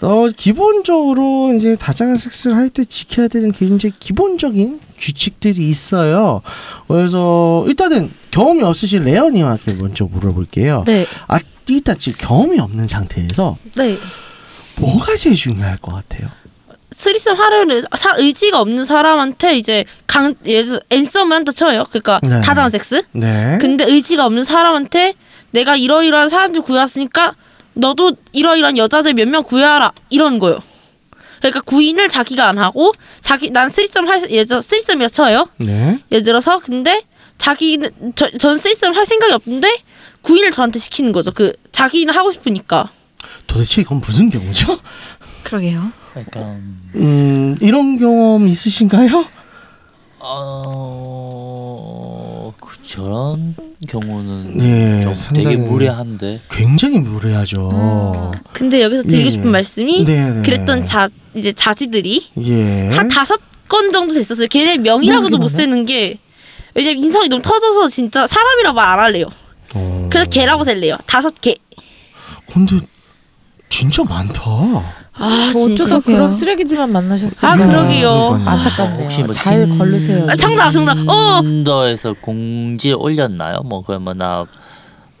어 기본적으로 이제 다장한 섹스를 할 때 지켜야 되는 굉장히 기본적인 규칙들이 있어요. 그래서 일단은 경험이 없으신 레어님한테 먼저 물어볼게요.
네.
아 일단 지금 경험이 없는 상태에서
네.
뭐가 제일 중요할 것 같아요?
스리썸 하려는 사, 의지가 없는 사람한테 이제 강 예를 들어 앤썸을 한다 쳐요. 그러니까
네.
다장한 섹스.
네.
근데 의지가 없는 사람한테 내가 이러이러한 사람들 구해왔으니까 너도 이러이러한 여자들 몇 명 구해와라 이런 거요. 그러니까 구인을 자기가 안 하고 자기 난 쓰리썸 할 예를 들어 쓰리썸이라 쳐요.
네. 예를
들어서 근데 자기는 저, 전 쓰리썸 할 생각이 없는데 구인을 저한테 시키는 거죠. 그 자기는 하고 싶으니까.
도대체 이건 무슨 경우죠?
그러게요.
그러니까
음, 이런 경험 있으신가요?
어, 그 저런 경우는
예,
좀
상당히-
되게 무례한데.
굉장히 무례하죠.
근데 여기서 드리고
예,
싶은
예.
말씀이
네, 네.
그랬던 자 이제 자지들이
예.
한 다섯 건 정도 됐었어요. 걔네 명이라고도
뭐
못? 쓰는 게 왜냐면 인성이 너무 터져서 진짜 사람이라 말 안 할래요.
어.
그래서 개라고 셀래요. 다섯 개.
근데 진짜 많다.
아뭐
진짜.
어쩌다. 그런 쓰레기들만 만나셨어요.
아, 그러게요.
안타깝네요.
혹시
뭐잘
틴-
걸르세요.
아, 정답 정답. 어.
틴더에서 공지 올렸나요? 뭐 그러면 나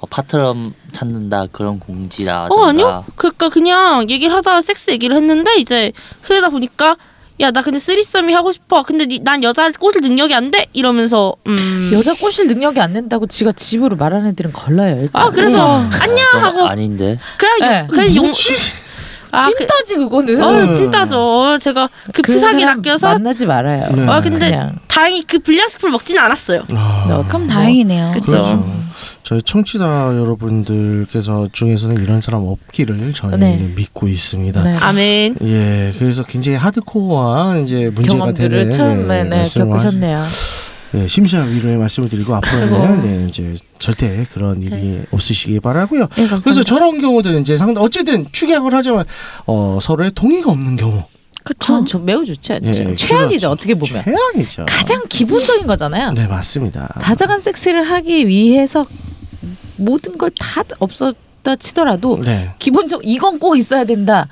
뭐 파트너 찾는다 그런 공지라든가.
어 아니요. 그러니까 그냥 얘기를 하다가 섹스 얘기를 했는데 이제 그러다 보니까 야 나 근데 쓰리썸이 하고 싶어. 근데 니, 난 여자를 꼬실 능력이 안 돼. 이러면서 음.
여자 꼬실 능력이 안 된다고 지가 집으로 말하는 애들은 걸러요. 일단.
아 그래서 안녕
좀
하고
아닌데.
그냥
네.
용, 그냥 용.
뭐지?
아, 그,
찐따지 그거는.
어 찐따죠. 제가 그
그런
푸사기
사람
낚여서
만나지 말아요.
네.
아 근데
그냥.
다행히 그 불량식품을 먹지는 않았어요.
아,
너
그럼
뭐,
다행이네요.
그쵸.
그렇죠. 저희 청취자 여러분들께서 중에서는 이런 사람 없기를 저희는
네.
믿고 있습니다.
네.
아멘.
예, 그래서 굉장히 하드코어한 이제 문제가
경험들을
되는
처음에 네,
말씀을
겪으셨네요.
예, 심심한 위로의 말씀을 드리고 앞으로는
아이고.
네, 이제 절대 그런 일이 없으시기 바라고요.
네.
그래서 저런 경우들은 이제 상당 어쨌든 축약을 하지만 어, 서로의 동의가 없는 경우
저는 좀 매우 좋지 않죠.
예,
최악이죠.
그렇죠.
어떻게 보면
최악이죠.
가장 기본적인 거잖아요.
네 맞습니다.
다자간 섹스를 하기 위해서 모든 걸 다 없었다 치더라도
네
기본적 이건 꼭 있어야 된다.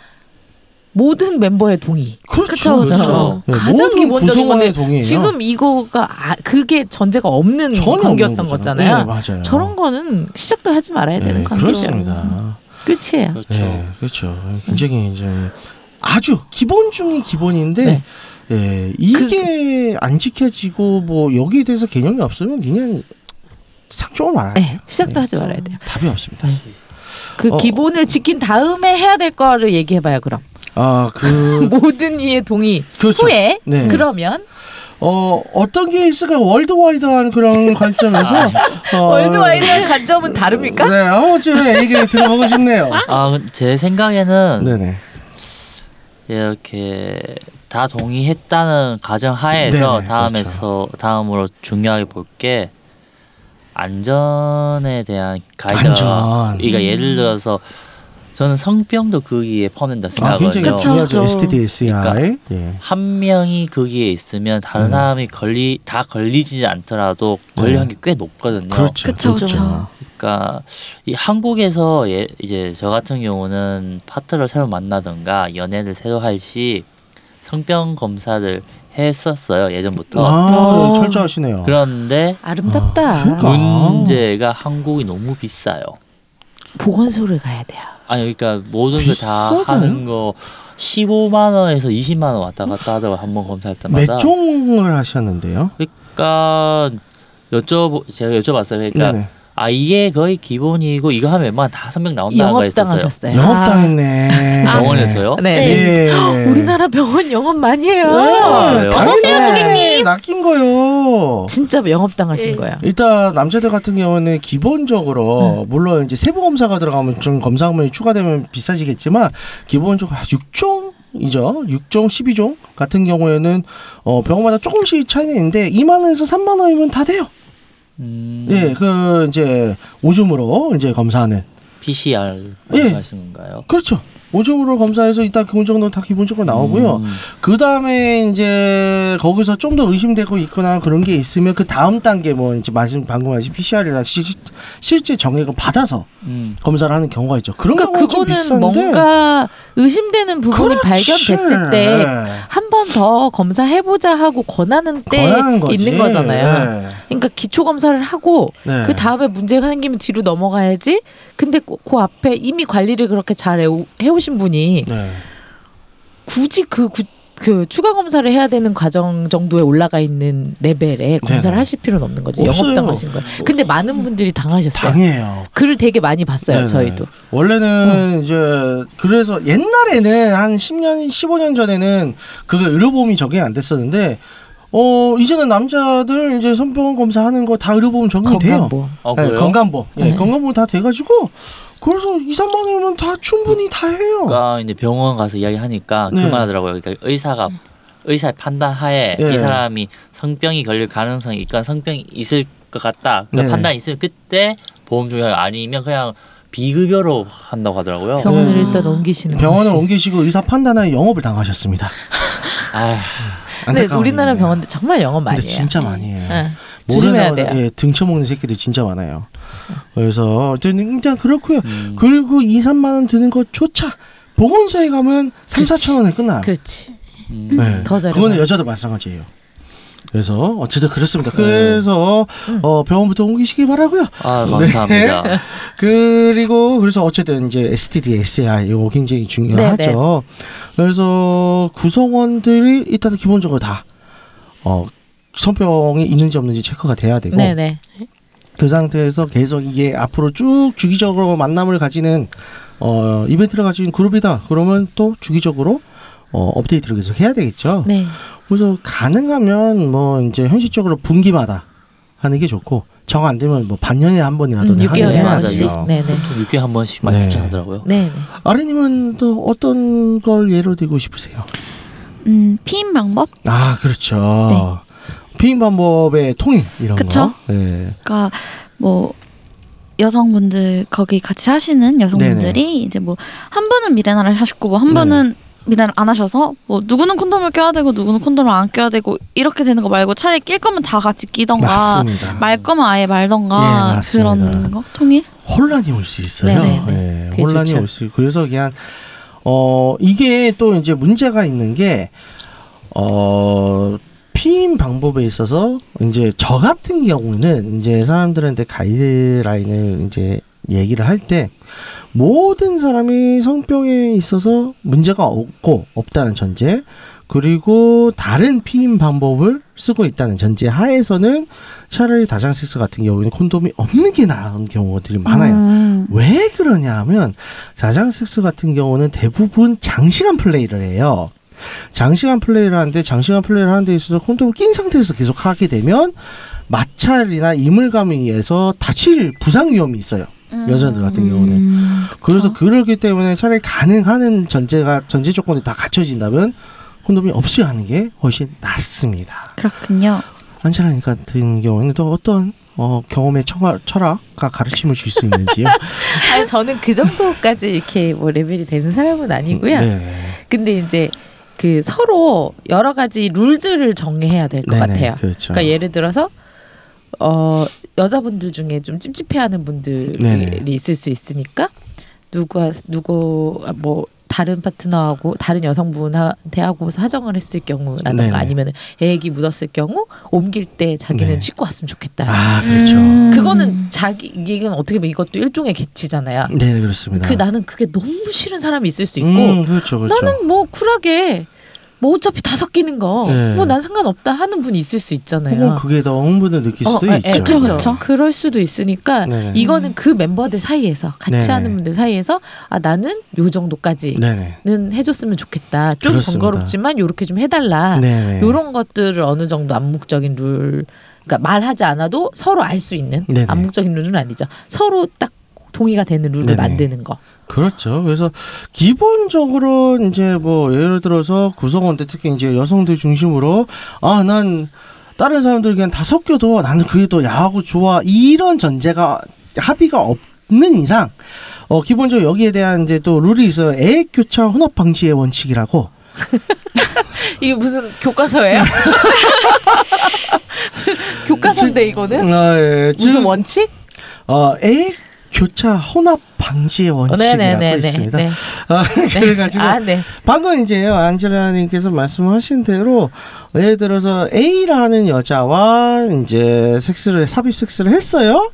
모든 멤버의 동의.
그렇죠.
그쵸, 그쵸.
네,
가장 기본적인 건데
동의예요.
지금 이거가 아, 그게 전제가 없는 관계였던
없는
거잖아요.
네, 맞아요.
저런 거는 시작도 하지 말아야 되는
네,
관계죠.
그렇습니다.
끝이에요.
그렇죠.
네, 그렇죠. 굉장히 좀 아주 기본 중의 기본인데
네.
예, 이게 안 지켜지고 뭐 여기에 대해서 개념이 없으면 그냥 상종을 말아요.
네, 시작도
네,
하지 말아야 돼요.
답이 없습니다.
네. 그
어.
기본을 지킨 다음에 해야 될 거를 얘기해 봐요. 그럼
아, 그
모든 이의 동의
그렇죠.
후에
네.
그러면
어, 어떤 게 있을까 월드와이드한 그런 관점에서 어,
월드와이드한 관점은 다릅니까?
네, 아무튼 얘기를 들어보고 싶네요.
아, 제 생각에는
네네.
이렇게 다 동의했다는 가정 하에서
네네,
다음에서 다음으로 중요하게 볼 게 안전에 대한 가이드가
안전.
그러니까 예를 들어서 저는 성병도 거기에 포함된다
아, 굉장히
생각하거든요.
중요하죠.
그쵸.
STD, SCI.
그러니까
예.
한 명이 거기에 있으면 다른
음.
사람이 걸리 다 걸리지 않더라도 걸릴
네.
확률이 꽤 높거든요.
그렇죠.
그쵸,
그렇죠.
그러니까 이 한국에서 예, 이제 저 같은 경우는 파트너를 새로 만나든가 연애를 새로 할 시 성병 검사를 했었어요 예전부터.
아,
어.
철저하시네요.
그런데
아름답다.
아, 그러니까.
문제가 한국이 너무 비싸요.
보건소를 가야 돼요.
아니 그러니까 모든 걸 다
비싸다요?
하는 거 15만 원에서 20만 원 왔다 갔다 하다가 한 번 검사할 때마다
몇 종을 하셨는데요?
그러니까 여쭤보 제가 여쭤봤어요. 그러니까
네네.
아 이게 거의 기본이고 이거 하면 웬만한 다섯 명 나온다는 거 했었어요.
영업당하셨어요.
영업 당했네.
병원에서요?
아, 네.
예.
우리나라 병원 영업 많이 해요.
네.
어서 오세요,
당연히
고객님.
낚인 거요.
진짜 영업 당하신
예.
거예요.
일단 남자들 같은 경우는 기본적으로 물론 이제 세부 검사가 들어가면 좀 검사물이 추가되면 비싸지겠지만 기본적으로 6종 이죠. 6종, 12종 같은 경우에는 어, 병원마다 조금씩 차이는 있는데 2만 원에서 3만 원이면 다 돼요.
음,
예, 그 이제 오줌으로 이제 검사하는
PCR
예.
말씀하시는 건가요?
그렇죠. 오줌으로 검사해서 일단 기본적으로 다 기본적으로 나오고요.
음,
그 다음에 이제 거기서 좀 더 의심되고 있거나 그런 게 있으면 그 다음 단계 뭐 이제 말씀 방금 하신 PCR이나 시, 실제 정액을 받아서
음.
검사를 하는 경우가 있죠. 그런
그러니까 그거는 뭔가 의심되는 부분이
그렇지.
발견됐을 때
네.
한번 더 검사해보자 하고 권하는 때
권하는 거지.
있는 거잖아요.
네.
그러니까 기초 검사를 하고
네.
그 다음에 문제가 생기면 뒤로 넘어가야지. 근데 그, 그 앞에 이미 관리를 그렇게 잘 해오, 해오신 분이
네.
굳이 그, 구, 그 추가 검사를 해야 되는 과정 정도에 올라가 있는 레벨에 검사를
네네.
하실 필요는 없는 거지.
없어요.
영업당하신 거예요. 근데 많은 분들이 당하셨어요.
당해요.
글을 되게 많이 봤어요.
네네.
저희도.
원래는 이제 그래서 옛날에는 한 10년, 15년 전에는 그게 의료보험이 적용이 안 됐었는데 어 이제는 남자들 이제 성병 검사하는 거 다 의료보험 적용이 돼요.
건강보험.
어,
네? 건강보험. 예,
네.
건강보험 다 돼가지고 그래서 2, 3만 원이면 다 충분히 다 해요.
그러니까 이제 병원 가서 이야기하니까
네.
그 말하더라고요. 그러니까 의사가 의사의 판단 하에
예.
이 사람이 성병이 걸릴 가능성이 있건 성병이 있을 것 같다. 그
네네.
판단이 있으면 그때 보험 조약 아니면 그냥 비급여로 한다고 하더라고요.
병원을
네.
일단 옮기시는
병원을
것이.
옮기시고 의사 판단하에 영업을 당하셨습니다.
아,
근데
안타까운
우리나라
일이네요.
병원들 정말 영업 많이
근데
해요.
진짜 많이 해요.
예. 조심해야 돼요.
예, 등쳐먹는 새끼들 진짜 많아요. 그래서 어쨌든 일단 그렇고요.
음.
그리고 2, 3만 원 드는 것조차 보건소에 가면 3,
그렇지.
4천 원에 끝나요.
그렇지.
음.
네.
더 저렴하지.
그거는 여자도 마찬가지예요. 그래서 어쨌든 그렇습니다. 그래서
음.
어, 병원부터 옮기시기 바라고요.
아 감사합니다.
그리고 그래서 어쨌든 이제 STD, SAI 이거 굉장히 중요하죠. 그래서 구성원들이 일단 기본적으로 다 어, 성병이 있는지 없는지 체크가 돼야 되고
네네.
그 상태에서 계속 이게 앞으로 쭉 주기적으로 만남을 가지는 어, 이벤트를 가지는 그룹이다. 그러면 또 주기적으로 어, 업데이트를 계속 해야 되겠죠.
네.
그래서 가능하면 뭐 이제 현실적으로 분기마다 하는 게 좋고 정 안 되면 뭐 반년에 한 번이라도
음,
하긴
6개월에
해야
한
번씩.
네네.
좀 6개월 한 번씩만
네.
추천하더라고요.
네 네.
아래님은 또 어떤 걸 예로 들고 싶으세요?
음, 피임 방법?
아 그렇죠.
네.
피임 방법의 통일 이런
그쵸?
거. 네.
그러니까 뭐 여성분들 거기 같이 하시는 여성분들이 이제 뭐 한 분은 미레나를 하셨고 뭐한
네네.
분은 미레나를 안 하셔서 뭐 누구는 콘돔을 껴야 되고 누구는 콘돔을 안 껴야 되고 이렇게 되는 거 말고 차라리 낄 거면 다 같이 끼던가
맞습니다.
말 거면 아예
예,
말던가
맞습니다.
그런 거 통일?
혼란이 올 수 있어요.
네네.
네, 혼란이
좋죠.
올수 있고 그래서 그냥 어 이게 또 이제 문제가 있는 게 어 피임 방법에 있어서 이제 저 같은 경우는 이제 사람들한테 가이드라인을 이제 얘기를 할 때 모든 사람이 성병에 있어서 문제가 없고 없다는 전제 그리고 다른 피임 방법을 쓰고 있다는 전제 하에서는 차라리 다장 섹스 같은 경우에는 콘돔이 없는 게 나은 경우들이 많아요.
음.
왜 그러냐 하면 자장 섹스 같은 경우는 대부분 장시간 플레이를 해요. 장시간 플레이를 하는데 장시간 플레이를 하는 데 있어서 콘돔을 낀 상태에서 계속 하게 되면 마찰이나 이물감에 의해서 다칠 부상 위험이 있어요. 여자들 같은 경우는.
음.
그래서 그러기 때문에 차라리 가능하는 전제가 전제 조건이 다 갖춰진다면 콘돔이 없어야 하는 게 훨씬 낫습니다.
그렇군요.
안철아님 같은 경우는 또 어떤 어, 경험의 철학, 철학과 가르침을 줄 수 있는지요?
아니 저는 그 정도까지 이렇게 뭐 레벨이 되는 사람은 아니고요.
네.
근데 이제 그 서로 여러 가지 룰들을 정해야 될 것
네네,
같아요.
그렇죠.
그러니까 예를 들어서 어 여자분들 중에 좀 찝찝해하는 분들이
네네.
있을 수 있으니까 누가 누구 뭐 다른 파트너하고 다른 여성분한테 하고 사정을 했을 경우라든가
네네.
아니면 애기 묻었을 경우 옮길 때 자기는
네.
씻고 왔으면 좋겠다.
아 그렇죠.
음.
그거는 자기 이건 어떻게 보면 이것도 일종의 개취잖아요.
네 그렇습니다.
그 나는 그게 너무 싫은 사람이 있을 수 있고
음, 그렇죠, 그렇죠.
나는 뭐 쿨하게 뭐 어차피 다 섞이는 거
네.
뭐난 상관없다 하는 분이 있을 수 있잖아요.
혹은 그게 더 흥분을 느낄
어,
수도
예,
있죠.
예, 그쵸,
그쵸.
그쵸. 그럴 수도 있으니까
네네.
이거는 그 멤버들 사이에서 같이
네네.
하는 분들 사이에서 아 나는 요 정도까지는
네네.
해줬으면 좋겠다. 좀
그렇습니다.
번거롭지만 요렇게 좀 해달라.
네네.
요런 것들을 어느 정도 암묵적인 룰, 그러니까 말하지 않아도 서로 알 수 있는
네네.
암묵적인 룰은 아니죠. 서로 딱 동의가 되는 룰을
네네.
만드는 거.
그렇죠. 그래서 기본적으로 이제 뭐 예를 들어서 구성원들 특히 이제 여성들 중심으로 아 난 다른 사람들 그냥 다 섞여도 나는 그게 더 야하고 좋아 이런 전제가 합의가 없는 이상 어 기본적으로 여기에 대한 이제 또 룰이 있어요. 애액 교차 혼합 방지의 원칙이라고.
이게 무슨 교과서예요? 교과서인데 이거는
어, 예,
무슨
즉,
원칙?
어 애액 교차 혼합 방지의
어,
원칙이라고 있습니다.
네.
아, 그래가지고
아, 네.
방금 이제 안젤라님께서 말씀하신 대로 예를 들어서 A라는 여자와 이제 섹스를 삽입 섹스를 했어요.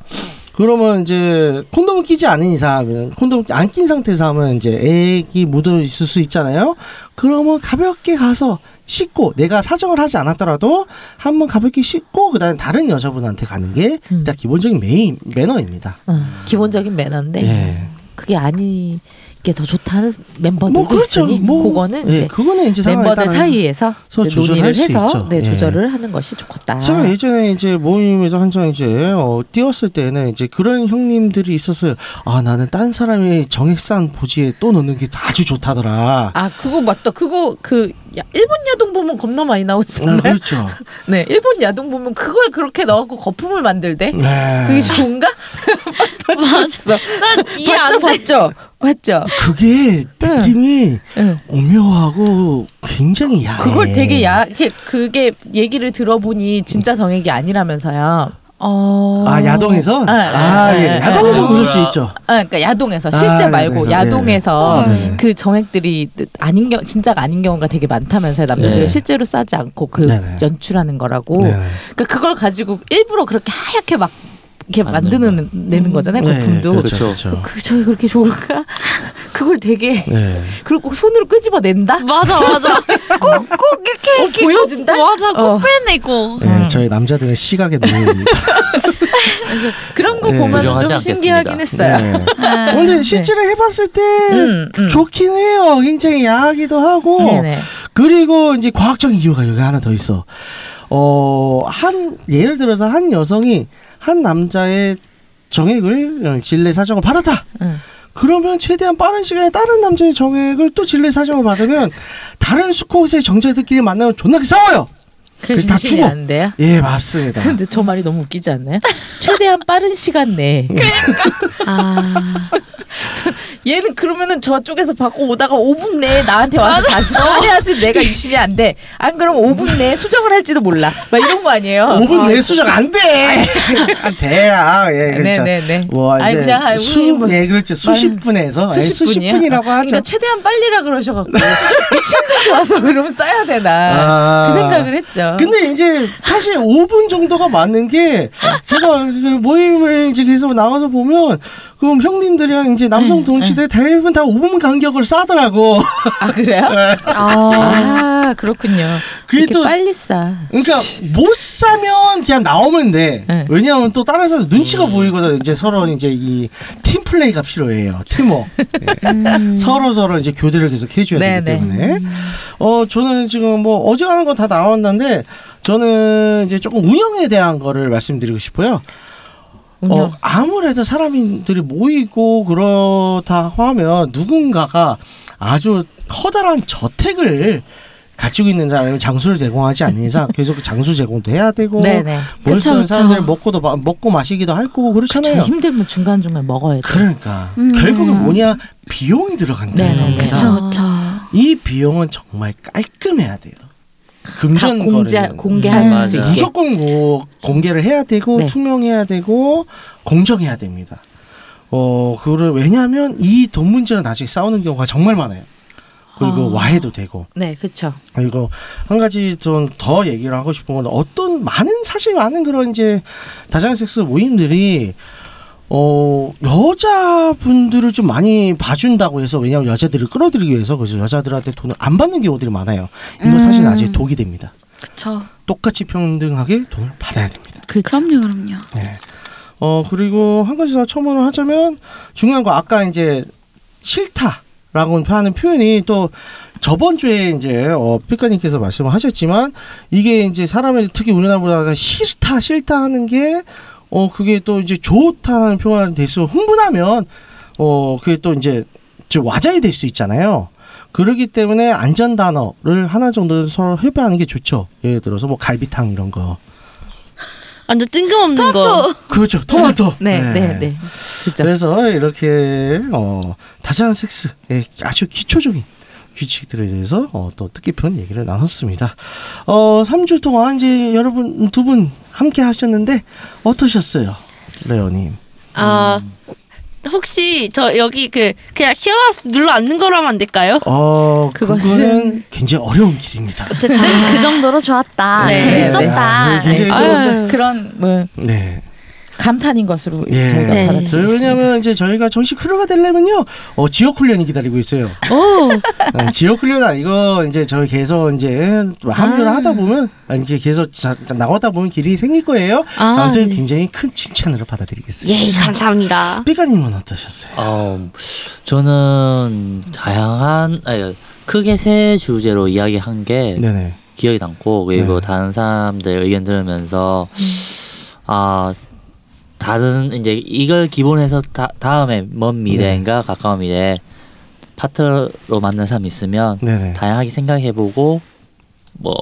그러면 이제 콘돔을 끼지 않은 이상 콘돔 안 낀 상태에서 하면 이제 액이 묻어 있을 수 있잖아요. 그러면 가볍게 가서 씻고 내가 사정을 하지 않았더라도 한번 가볍게 씻고 그다음에 다른 여자분한테 가는 게
음.
일단 기본적인 메인 매너입니다.
어, 기본적인 매너인데
예.
그게 아니 게 더 좋다는 멤버들도
뭐 그렇죠.
있으니
뭐
그거는
예,
이제
그거는 이제
멤버들 사이에서 논의를
수
해서
있죠.
네,
예.
조절을 하는 것이 좋겠다.
제가 예전에 이제 모임에서 한창 이제 어, 뛰었을 때는 이제 그런 형님들이 있었어요. 아 나는 딴 사람이 정액산 보지에 또 넣는 게 아주 좋다더라.
아 그거 맞다. 그거 그 야, 일본 야동 보면 겁나 많이
아,
나오잖아요.
그렇죠.
네, 일본 야동 보면 그걸 그렇게 넣어갖고 거품을 만들대.
네.
그게 좋은가?
이해
봤죠. 봤죠, 봤죠.
그게 느낌이
응.
오묘하고 굉장히 야해.
그걸 되게 야, 그게, 그게 얘기를 들어보니 진짜 정액이 아니라면서요.
어.
아 야동에서?
네,
아
네,
예.
네,
야동에서
네.
그럴 수 있죠.
아, 그러니까 야동에서
아,
실제 말고
야동에서,
야동에서
네, 네.
그 정액들이 아닌 경 진짜가 아닌 경우가 되게 많다면서요. 남자들이
네.
실제로 싸지 않고 그
네, 네.
연출하는 거라고.
네.
그러니까 그걸 가지고 일부러 그렇게 하얗게 막 이렇게
만드는
내는 거잖아요.
네,
거품도.
그렇죠.
그렇죠.
그렇죠.
그 저게 그렇게 좋을까? 그걸 되게
네.
그리고 손으로 끄집어 낸다.
맞아 맞아. 꼭 꼭 이렇게
어, 보여준다.
맞아 꼭
어.
빼내고.
네,
음.
저희 남자들은 시각에 노예입니다.
그런 거
네.
보면 좀 신기하긴
않겠습니다.
했어요.
네.
아,
근데 실제로 해봤을 때
음, 음.
좋긴 해요. 굉장히 야하기도 하고.
네네.
그리고 이제 과학적인 이유가 여기 하나 더 있어. 어, 한, 예를 들어서 한 여성이 한 남자의 정액을 진례 사정을 받았다.
응.
그러면 최대한 빠른 시간에 다른 남자의 정액을 또 진례 사정을 받으면 다른 수컷의 정자들끼리 만나면 존나게 싸워요. 그래서 다 죽어.
안 돼요?
예, 맞습니다.
근데 저 말이 너무 웃기지 않나요? 최대한 빠른 시간 내에
아.
얘는 그러면은 저쪽에서 받고 오다가 5분 내에 나한테 와서 다시 써야지 내가 임신이 안 돼. 안 그러면 5분 내에 수정을 할지도 몰라. 막 이런 거 아니에요?
5분 내 수정 안 돼. 안 돼야. 예, 그렇죠.
네네네.
뭐
아니,
이제
그냥 한
수,
우리 뭐-
예, 그렇죠. 수십 분에서 예,
수십
수십
분이요?
분이라고
아,
하죠.
그러니까 최대한 빨리라 그러셔갖고 미친 듯이 와서 그러면 싸야 되나
아.
그 생각을 했죠.
근데 이제 사실 5분 정도가 맞는 게 제가 그 모임을 이제 계속 나가서 보면 그럼 형님들이랑 이제 남성
응,
동지들 대부분 다 5분 간격을 싸더라고.
아 그래요?
아.
아 그렇군요.
그게 또-
빨리 싸.
그러니까 못 사면 그냥 나오면 돼.
네.
왜냐하면 또 다른 사람 눈치가 보이거든. 이제 서로 이제 이 팀 플레이가 필요해요. 팀워.
음.
서로 서로 이제 교대를 계속 해줘야
네,
되기
네.
때문에. 어 저는 지금 뭐 어제 하는 건다 나왔는데 저는 이제 조금 운영에 대한 거를 말씀드리고 싶어요.
운영.
어, 아무래도 사람들이 모이고 그렇다 하면 누군가가 아주 커다란 저택을 가지고 있는 사람이 장소를 제공하지 않는 이상 계속 장소 제공도 해야 되고
네네.
뭘
그쵸,
쓰는. 사람들 먹고도 마- 먹고 마시기도 할 거고 그렇잖아요.
그쵸, 힘들면 중간 중간 먹어야 돼.
그러니까
음.
결국은 뭐냐 비용이 들어간다는
네네네.
겁니다.
그쵸.
이 비용은 정말 깔끔해야 돼요. 금전
다 공제
거래는.
공개할
음,
수 있게.
무조건 뭐 공개를 해야 되고
네.
투명해야 되고 공정해야 됩니다. 어 그거를 왜냐하면 이 돈 문제는 나중에 싸우는 경우가 정말 많아요. 그리고
아.
와해도 되고
네, 그렇죠.
그리고 한 가지 좀 더 얘기를 하고 싶은 건 어떤 많은 사실 많은 그런 이제 다자간 섹스 모임들이 어 여자분들을 좀 많이 봐준다고 해서 왜냐하면 여자들을 끌어들이기 위해서 그래서 여자들한테 돈을 안 받는 경우들이 많아요. 이거 사실
음.
나중에 독이 됩니다.
그쵸.
똑같이 평등하게 돈을 받아야 됩니다.
그렇죠.
그럼요 그럼요.
네. 어 그리고 한 가지 더 첨언을 하자면 중요한 거 아까 이제 싫다 라고 하는 표현이 또 저번 주에 이제 어 피카님께서 말씀을 하셨지만 이게 이제 사람의 특히 우리나라보다 싫다 싫다 하는 게 어 그게 또 이제 좋다는 표현이 돼서 흥분하면 어 그게 또 이제 좀 와장이 될 수 있잖아요. 그러기 때문에 안전 단어를 하나 정도 서로 협의하는 게 좋죠. 예를 들어서 뭐 갈비탕 이런 거.
완전 뜬금없는 거.
그렇죠. 토마토.
네, 네, 네. 그렇죠.
그래서 이렇게 어, 다자간 섹스의 아주 기초적인 규칙들에 대해서 어, 또 뜻깊은 얘기를 나눴습니다. 어, 3주 동안 이제 여러분 두 분 함께 하셨는데 어떠셨어요, 레오님?
아 혹시 저 여기 그 그냥 히어스 눌러 앉는 거라면 안 될까요?
어,
그것은-
그거는 굉장히 어려운 길입니다.
어쨌든 그 정도로 좋았다.
네,
재밌었다.
네, 네. 굉장히
네.
좋은데.
그런 뭐
네.
감탄인 것으로
예.
저희가
네.
받아들이겠습니다.
왜냐하면 이제 저희가 정식 크루가 되려면요, 어, 지옥 훈련이 기다리고 있어요.
오,
네, 지옥 훈련 아니고 이제 저희 계속 이제 합류를
아.
하다 보면 이제 계속 자, 나가다 보면 길이 생길 거예요.
아,
아무튼
네.
굉장히 큰 칭찬으로 받아들이겠습니다.
예 감사합니다.
삐가님은 어떠셨어요?
어, 저는 다양한 아니, 크게 세 주제로 이야기한 게
네네.
기억이 남고 그리고
네.
다른 사람들 의견 들으면서 아 다른 이제 이걸 기본해서 다, 다음에 먼 미래인가 가까운 미래 파트너로 만난 사람 있으면
네네.
다양하게 생각해보고 뭐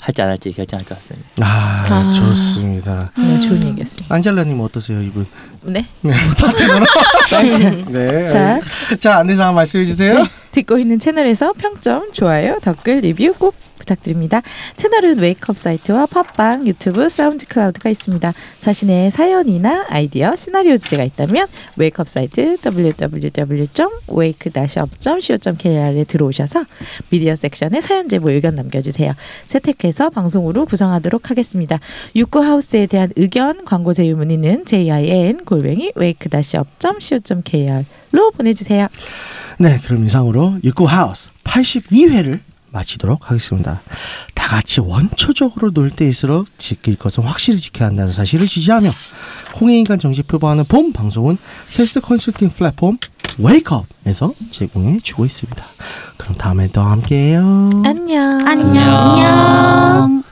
할지 안 할지 결정할 것 같습니다.
아,
아.
좋습니다.
네, 좋은 얘기였습니다.
안젤라님 어떠세요 이분?
네.
네, 파트너로.
맞아요.
네.
자,
자 안내 사항 말씀해 주세요.
듣고 있는 채널에서 평점, 좋아요, 댓글, 리뷰 꼭 부탁드립니다. 채널은 웨이크업 사이트와 팟빵, 유튜브, 사운드 클라우드가 있습니다. 자신의 사연이나 아이디어, 시나리오 주제가 있다면 웨이크업 사이트 www.wake-up.co.kr에 들어오셔서 미디어 섹션에 사연 제보 의견 남겨주세요. 채택해서 방송으로 구성하도록 하겠습니다. 육구하우스에 대한 의견, 광고 제휴 문의는 jin 골뱅이 wake-up.co.kr로 보내주세요.
네, 그럼 이상으로 육구 하우스 82회를 마치도록 하겠습니다. 다 같이 원초적으로 놀 때일수록 지킬 것은 확실히 지켜야 한다는 사실을 지지하며 홍해인간 정식 표방하는 본 방송은 셀스 컨설팅 플랫폼 웨이크업에서 제공해 주고 있습니다. 그럼 다음에 또 함께해요.
안녕.
안녕.